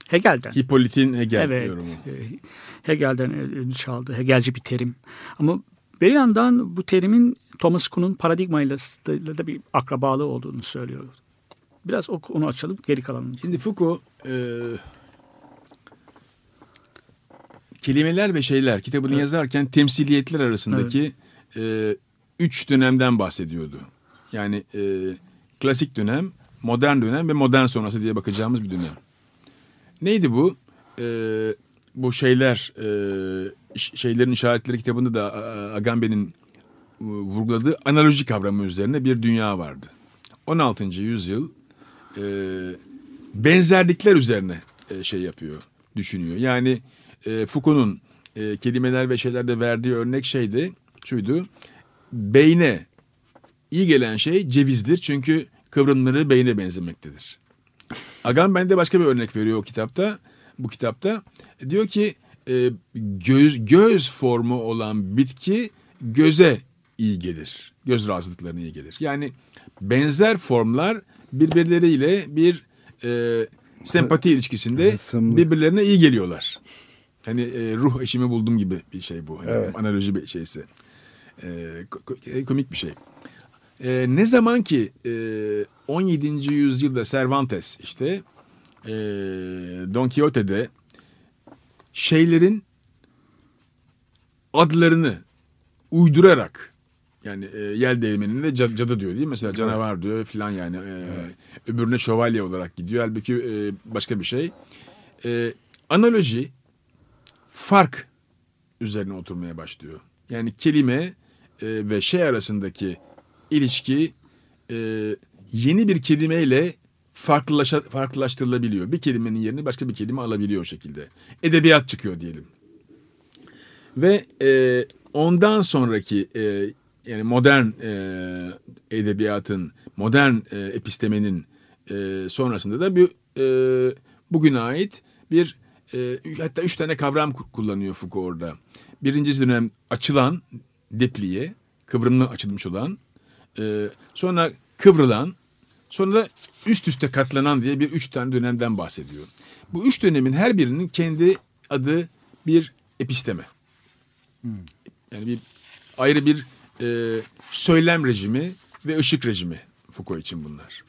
Hegel'den. Hipolit'in Hegel Evet. yorumu. Hegel'den ödünç aldı. Hegelci bir terim. Ama bir yandan bu terimin Thomas Kuhn'un paradigmayla da bir akrabalığı olduğunu söylüyor. Biraz o- onu açalım geri kalanını. Şimdi Foucault e, kelimeler ve şeyler kitabını yazarken temsiliyetler arasındaki e, üç dönemden bahsediyordu. Yani e, klasik dönem, modern dönem ve modern sonrası diye bakacağımız bir dönem. Neydi bu? E, bu şeyler, e, şeylerin işaretleri kitabında da e, Agamben'in e, vurguladığı analoji kavramı üzerine bir dünya vardı. 16. yüzyıl e, benzerlikler üzerine e, şey yapıyor, düşünüyor. Yani e, Foucault'un e, kelimeler ve şeylerde verdiği örnek şeydi, şuydu. Beyne iyi gelen şey cevizdir çünkü kıvrımları beyne benzemektedir. Agamben de başka bir örnek veriyor o kitapta. Bu kitapta diyor ki e, göz göz formu olan bitki göze iyi gelir. Göz rahatsızlıklarına iyi gelir. Yani benzer formlar birbirleriyle bir e, sempati ilişkisinde Hısımlı. birbirlerine iyi geliyorlar. Hani e, ruh eşimi buldum gibi bir şey bu. Hani Evet. Analoji bir şeysi. E, ko- komik bir şey. E, ne zaman ki e, 17. yüzyılda Cervantes işte e, Don Quixote'de şeylerin adlarını uydurarak yani e, yel değirmeninde cad- cadı diyor değil mi? Mesela canavar diyor filan yani. E, öbürüne şövalye olarak gidiyor. Halbuki e, başka bir şey. E, analoji fark üzerine oturmaya başlıyor. Yani kelime e, ve şey arasındaki ilişki e, yeni bir kelimeyle farklılaşa, farklılaştırılabiliyor. Bir kelimenin yerini başka bir kelime alabiliyor o şekilde. Edebiyat çıkıyor diyelim. Ve e, ondan sonraki e, yani modern e, edebiyatın, modern e, epistemenin e, sonrasında da bir e, bugüne ait bir e, hatta üç tane kavram ku- kullanıyor Foucault orada. Birinci dönem açılan, depliye, kıvrımlı açılmış olan, e, sonra kıvrılan, Sonra da üst üste katlanan diye bir üç tane dönemden bahsediyor. Bu üç dönemin her birinin kendi adı bir episteme. Yani bir ayrı bir e, söylem rejimi ve ışık rejimi Foucault için bunlar.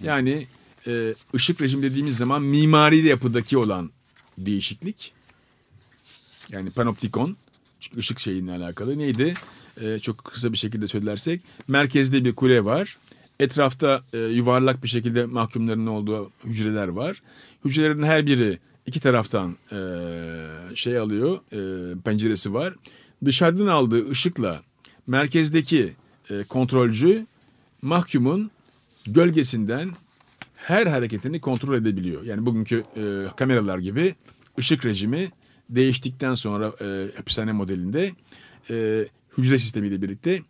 Yani e, ışık rejim dediğimiz zaman mimari yapıdaki olan değişiklik. Yani panoptikon. Işık şeyinle alakalı. Neydi? E, çok kısa bir şekilde söylersek. Merkezde bir kule var. Etrafta e, yuvarlak bir şekilde mahkumların olduğu hücreler var. Hücrelerin her biri iki taraftan e, şey alıyor. E, penceresi var. Dışarıdan aldığı ışıkla merkezdeki e, kontrolcü mahkumun gölgesinden her hareketini kontrol edebiliyor. Yani bugünkü e, kameralar gibi ışık rejimi değiştikten sonra e, hapishane modelinde e, hücre sistemiyle birlikte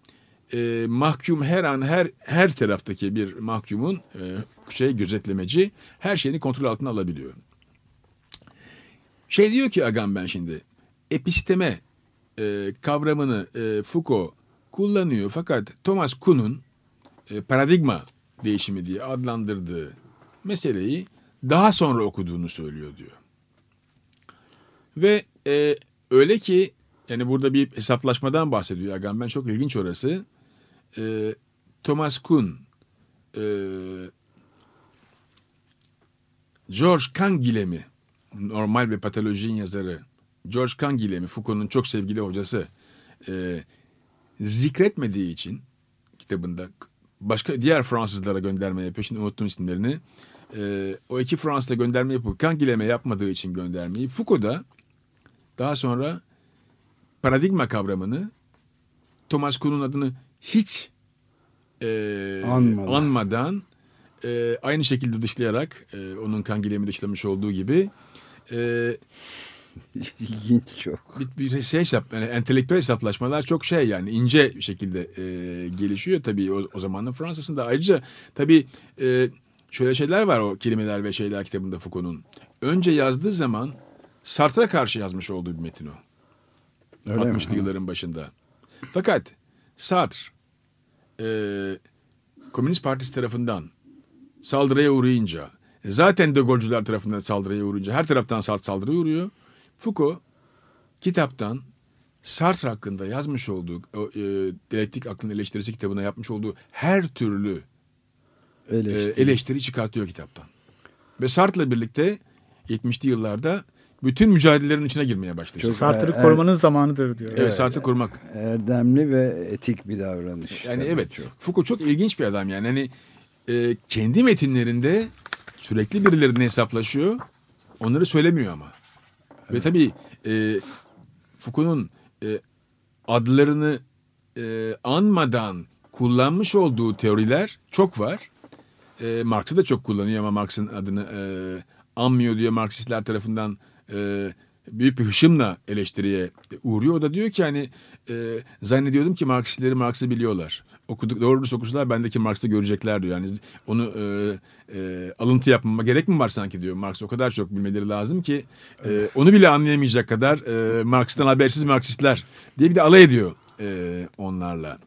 e, mahkum her an her her taraftaki bir mahkumun e, şey gözetlemeci her şeyini kontrol altına alabiliyor. Şey diyor ki Agamben şimdi episteme e, kavramını e, Foucault kullanıyor fakat Thomas Kuhn'un e, paradigma değişimi diye adlandırdığı meseleyi daha sonra okuduğunu söylüyor diyor. Ve e, öyle ki yani burada bir hesaplaşmadan bahsediyor Agamben çok ilginç orası. E, Thomas Kuhn e, George Canguilhem'i normal ve patolojinin yazarı George Canguilhem'i Foucault'un çok sevgili hocası e, zikretmediği için kitabında başka diğer Fransızlara gönderme yapıyor. Şimdi unuttum isimlerini. E, o iki Fransız'a gönderme yapıp Canguilhem'e yapmadığı için göndermeyi Foucault da daha sonra paradigma kavramını Thomas Kuhn'un adını hiç e, Anmadan. anmadan e, aynı şekilde dışlayarak e, onun Canguilhem'i dışlamış olduğu gibi e, İlginç çok. bir, bir şey hesap, yani entelektüel hesaplaşmalar çok şey yani ince bir şekilde e, gelişiyor tabii o, o zamanın Fransa'sında. Ayrıca tabii e, şöyle şeyler var o kelimeler ve şeyler kitabında Foucault'un. Önce yazdığı zaman Sartre'a karşı yazmış olduğu bir metin o. Öyle mi? 60'lı yılların başında. Fakat Sartre e, Komünist Partisi tarafından saldırıya uğrayınca zaten de Gaulle'cular tarafından saldırıya uğrayınca her taraftan saldırıya uğruyor. Foucault kitaptan Sartre hakkında yazmış olduğu e, Diyalektik Aklın Eleştirisi kitabına yapmış olduğu her türlü e, Eleştiri. eleştiri çıkartıyor kitaptan. Ve Sartre'la birlikte 70'li yıllarda bütün mücadelelerin içine girmeye başladı. Çok- Sartre'ı Er- korumanın zamanıdır diyor. evet, Sartre kurmak. Erdemli ve etik bir davranış. Yani evet çok. Foucault çok ilginç bir adam yani. Hani e, kendi metinlerinde sürekli birilerine hesaplaşıyor. Onları söylemiyor ama. Ve tabii e, Foucault'un e, adlarını e, anmadan kullanmış olduğu teoriler çok var. E, Marx'ı da çok kullanıyor ama Marx'ın adını e, anmıyor diye Marksistler tarafından e, büyük bir hışımla eleştiriye uğruyor. O da diyor ki hani e, zannediyordum ki Marksistleri Marx'ı biliyorlar. Okuduk, doğru dürüst okusalar bendeki Marx'ı görecekler diyor. Yani onu e, e, alıntı yapmama gerek mi var sanki diyor. Marx o kadar çok bilmeleri lazım ki e, onu bile anlayamayacak kadar e, Marx'tan habersiz Marksistler diye bir de alay ediyor e, onlarla.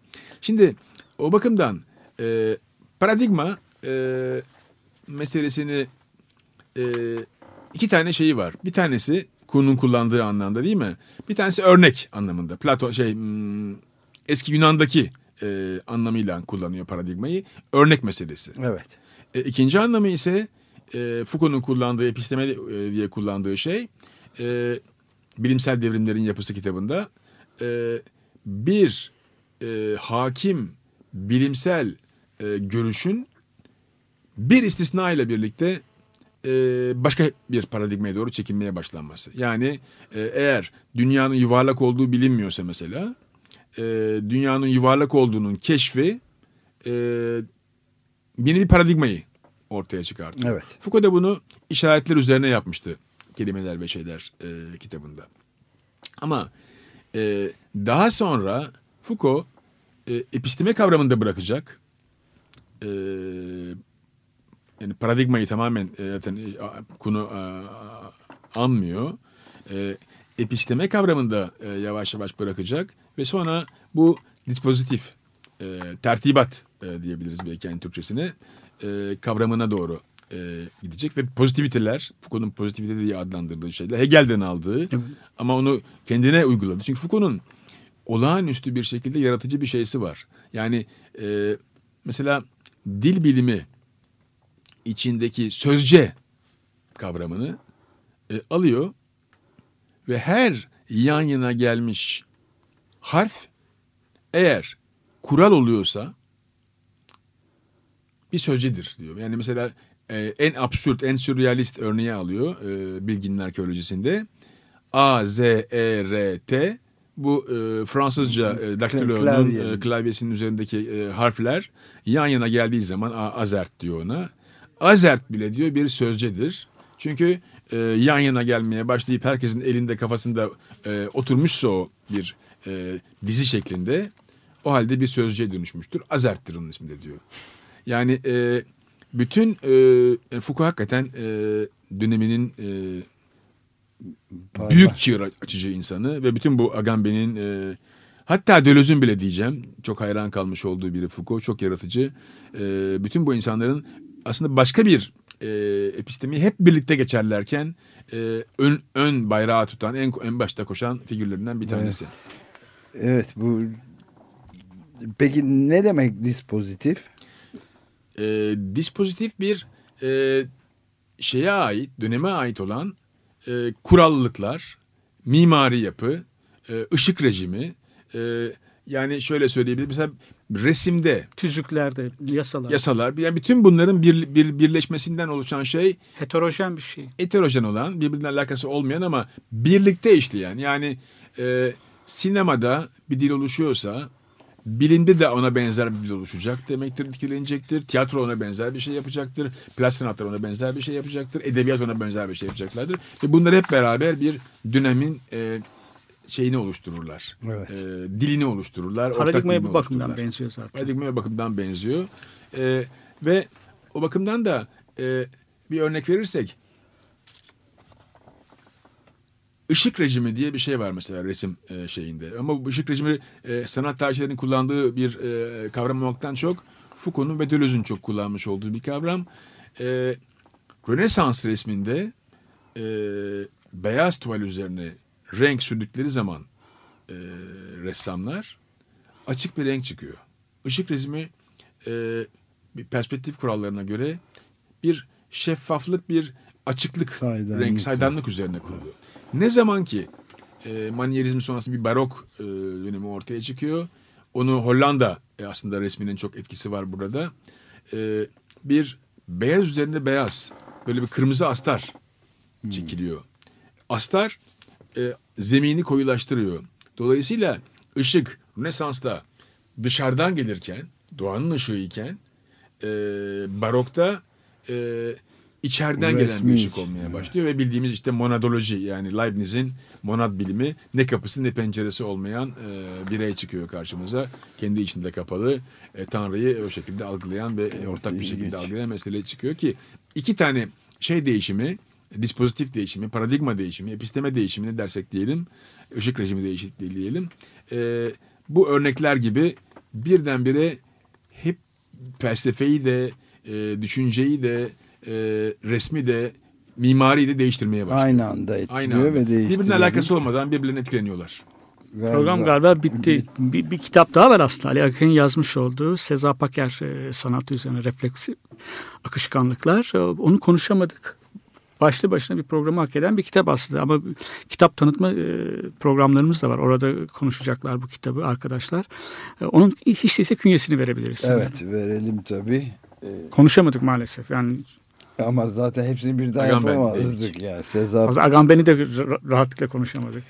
Şimdi o bakımdan e, paradigma e, meselesini e, iki tane şeyi var. Bir tanesi Kuhn'un kullandığı anlamda değil mi? Bir tanesi örnek anlamında. Plato şey hmm, eski Yunan'daki e, anlamıyla kullanıyor paradigmayı. Örnek meselesi. Evet. E, ikinci anlamı ise e, Foucault'un kullandığı episteme e, diye kullandığı şey e, bilimsel devrimlerin yapısı kitabında e, bir e, hakim bilimsel e, görüşün bir istisna ile birlikte e, başka bir paradigmaya doğru çekilmeye başlanması. Yani e, eğer dünyanın yuvarlak olduğu bilinmiyorsa mesela e, dünyanın yuvarlak olduğunun keşfi e, yeni bir paradigmayı ortaya çıkartıyor. Evet. Foucault da bunu işaretler üzerine yapmıştı kelimeler ve şeyler e, kitabında. Ama e, daha sonra Foucault e, episteme kavramını da bırakacak. E, yani paradigmayı tamamen e, zaten e, konu e, anmıyor. E, episteme kavramını da e, yavaş yavaş bırakacak ve sonra bu dispozitif e, tertibat e, diyebiliriz belki en Türkçesine e, kavramına doğru e, gidecek ve pozitiviteler Foucault'un pozitivite diye adlandırdığı şeyler Hegel'den aldığı Evet. ama onu kendine uyguladı. Çünkü Foucault'un olağanüstü bir şekilde yaratıcı bir şeysi var. Yani e, mesela dil bilimi içindeki sözce kavramını e, alıyor ve her yan yana gelmiş harf eğer kural oluyorsa bir sözcedir diyor. Yani mesela e, en absürt, en sürrealist örneği alıyor e, bilginin arkeolojisinde. A, Z, E, R, T bu e, Fransızca e, daktilonun Klavye. e, klavyesinin üzerindeki e, harfler yan yana geldiği zaman A, azert diyor ona. Azert bile diyor bir sözcedir. Çünkü e, yan yana gelmeye başlayıp herkesin elinde kafasında e, oturmuşsa o bir e, dizi şeklinde o halde bir sözcüğe dönüşmüştür. Azert'tir onun ismi de diyor. Yani e, bütün e, Foucault hakikaten e, döneminin e, büyük çığır açıcı insanı ve bütün bu Agamben'in e, hatta Deleuze'ün bile diyeceğim çok hayran kalmış olduğu biri Foucault çok yaratıcı. E, bütün bu insanların aslında başka bir e, epistemi hep birlikte geçerlerken e, ön, ön bayrağı tutan en, en başta koşan figürlerinden bir tanesi. Evet bu peki ne demek dispozitif? e, dispozitif bir e, şeye ait, döneme ait olan e, kurallıklar, mimari yapı, e, ışık rejimi, e, yani şöyle söyleyebilirim. Mesela resimde Tüzüklerde, yasalar. yasalar, yani bütün bunların bir, bir birleşmesinden oluşan şey Heterojen bir şey. heterojen olan, birbirine alakası olmayan ama birlikte işleyen. Yani e, sinemada bir dil oluşuyorsa bilimde de ona benzer bir dil oluşacak demektir, etkilenecektir. Tiyatro ona benzer bir şey yapacaktır. Plastik sanatlar ona benzer bir şey yapacaktır. Edebiyat ona benzer bir şey yapacaklardır. Ve bunlar hep beraber bir dönemin e, şeyini oluştururlar. Evet. E, dilini oluştururlar. Paradigmaya bu bakımdan benziyor zaten. Paradigmaya bakımdan benziyor. Ee, ve o bakımdan da e, bir örnek verirsek ışık rejimi diye bir şey var mesela resim e, şeyinde. Ama bu ışık rejimi e, sanat tarihçilerinin kullandığı bir e, kavram olmaktan çok Foucault'un ve Deleuze'ün çok kullanmış olduğu bir kavram. E, Rönesans resminde e, beyaz tuval üzerine renk sürdükleri zaman e, ressamlar açık bir renk çıkıyor. Işık rejimi e, bir perspektif kurallarına göre bir şeffaflık, bir açıklık, Saydamlık. renk, saydamlık üzerine kuruluyor. Ne zaman ki e, manyerizm sonrası bir barok e, dönemi ortaya çıkıyor. Onu Hollanda e, aslında resminin çok etkisi var burada. E, bir beyaz üzerine beyaz, böyle bir kırmızı astar çekiliyor. Astar e, zemini koyulaştırıyor. Dolayısıyla ışık Rönesans'ta dışarıdan gelirken, doğanın ışığı iken e, barokta e, içeriden gelen Resmi bir ışık olmaya başlıyor ve bildiğimiz işte monadoloji yani Leibniz'in monad bilimi ne kapısı ne penceresi olmayan e, birey çıkıyor karşımıza. Kendi içinde kapalı e, Tanrı'yı o şekilde algılayan ve ortak bir şekilde algılayan mesele çıkıyor ki iki tane şey değişimi dispozitif değişimi, paradigma değişimi, episteme değişimi ne dersek diyelim, ışık rejimi değişikliği diyelim. E, bu örnekler gibi birdenbire hep felsefeyi de, e, düşünceyi de, e, resmi de, mimariyi de değiştirmeye başlıyor. Aynı anda etkiliyor Aynı anda. ve değiştiriyor. Birbirine alakası olmadan birbirlerine etkileniyorlar. Galiba- Program galiba bitti. Bir, bir kitap daha var aslında. Ali Akın'ın yazmış olduğu Seza Paker e, sanatı üzerine refleksif akışkanlıklar. E, onu konuşamadık. Başlı başına bir programı hak eden bir kitap aslında. Ama kitap tanıtma e, programlarımız da var. Orada konuşacaklar bu kitabı arkadaşlar. E, onun hiç değilse künyesini verebiliriz. sana. Evet verelim tabii. Konuşamadık maalesef. Yani Ama zaten hepsini birden Agamben yapamazdık yani. Fazla Agamben'i de ra- rahatlıkla konuşamadık.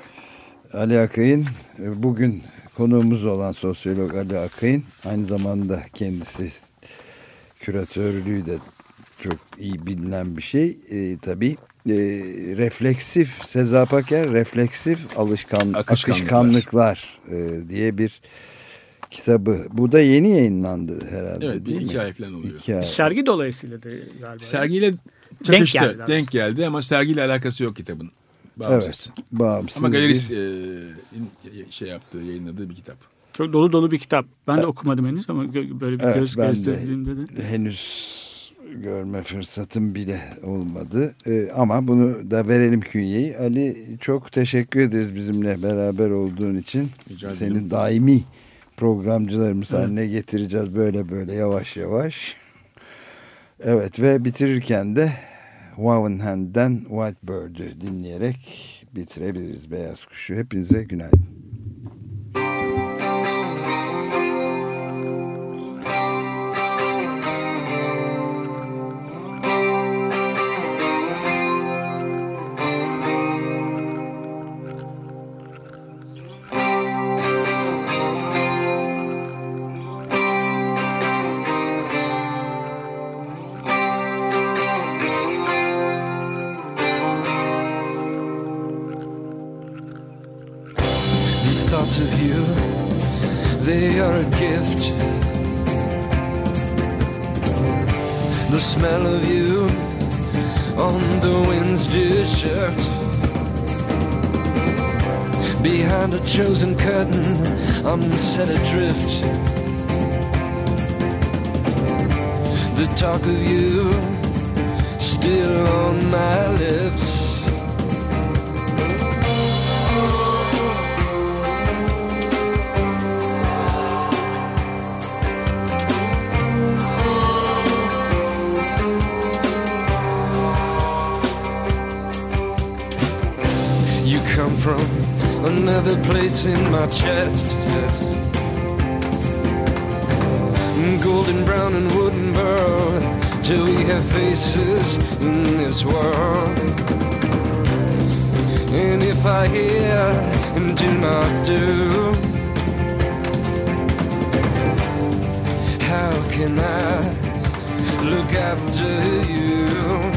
Ali Akay'ın e, bugün konuğumuz olan sosyolog Ali Akay'ın aynı zamanda kendisi küratörlüğü de çok iyi bilinen bir şey. E, tabii e, refleksif Sezar Paker refleksif alışkan Akışkanlıklar. akışkanlıklar e, diye bir kitabı. Bu da yeni yayınlandı herhalde Evet bir değil mi? ay falan oluyor. İki ay. Sergi dolayısıyla da galiba. Sergiyle çakıştı. geldi Denk geldi, ama sergiyle alakası yok kitabın. Bağımsız. Evet. Bağımsız Ama galerist bir- e, şey yaptığı, yayınladığı bir kitap. Çok dolu dolu bir kitap. Ben de okumadım henüz ama böyle bir Evet, göz gezdirdiğimde de. henüz görme fırsatım bile olmadı. Ee, ama bunu da verelim künyeyi. Ali çok teşekkür ederiz bizimle beraber olduğun için. Rica Seni ederim. daimi programcılarımız haline getireceğiz böyle böyle yavaş yavaş. Evet ve bitirirken de Wavenhand'den Whitebird'ü dinleyerek bitirebiliriz Beyaz Kuşu. Hepinize günaydın. Place in my chest, yes. Golden brown and wooden burrow till we have faces in this world. And if I hear and do not do, how can I look after you?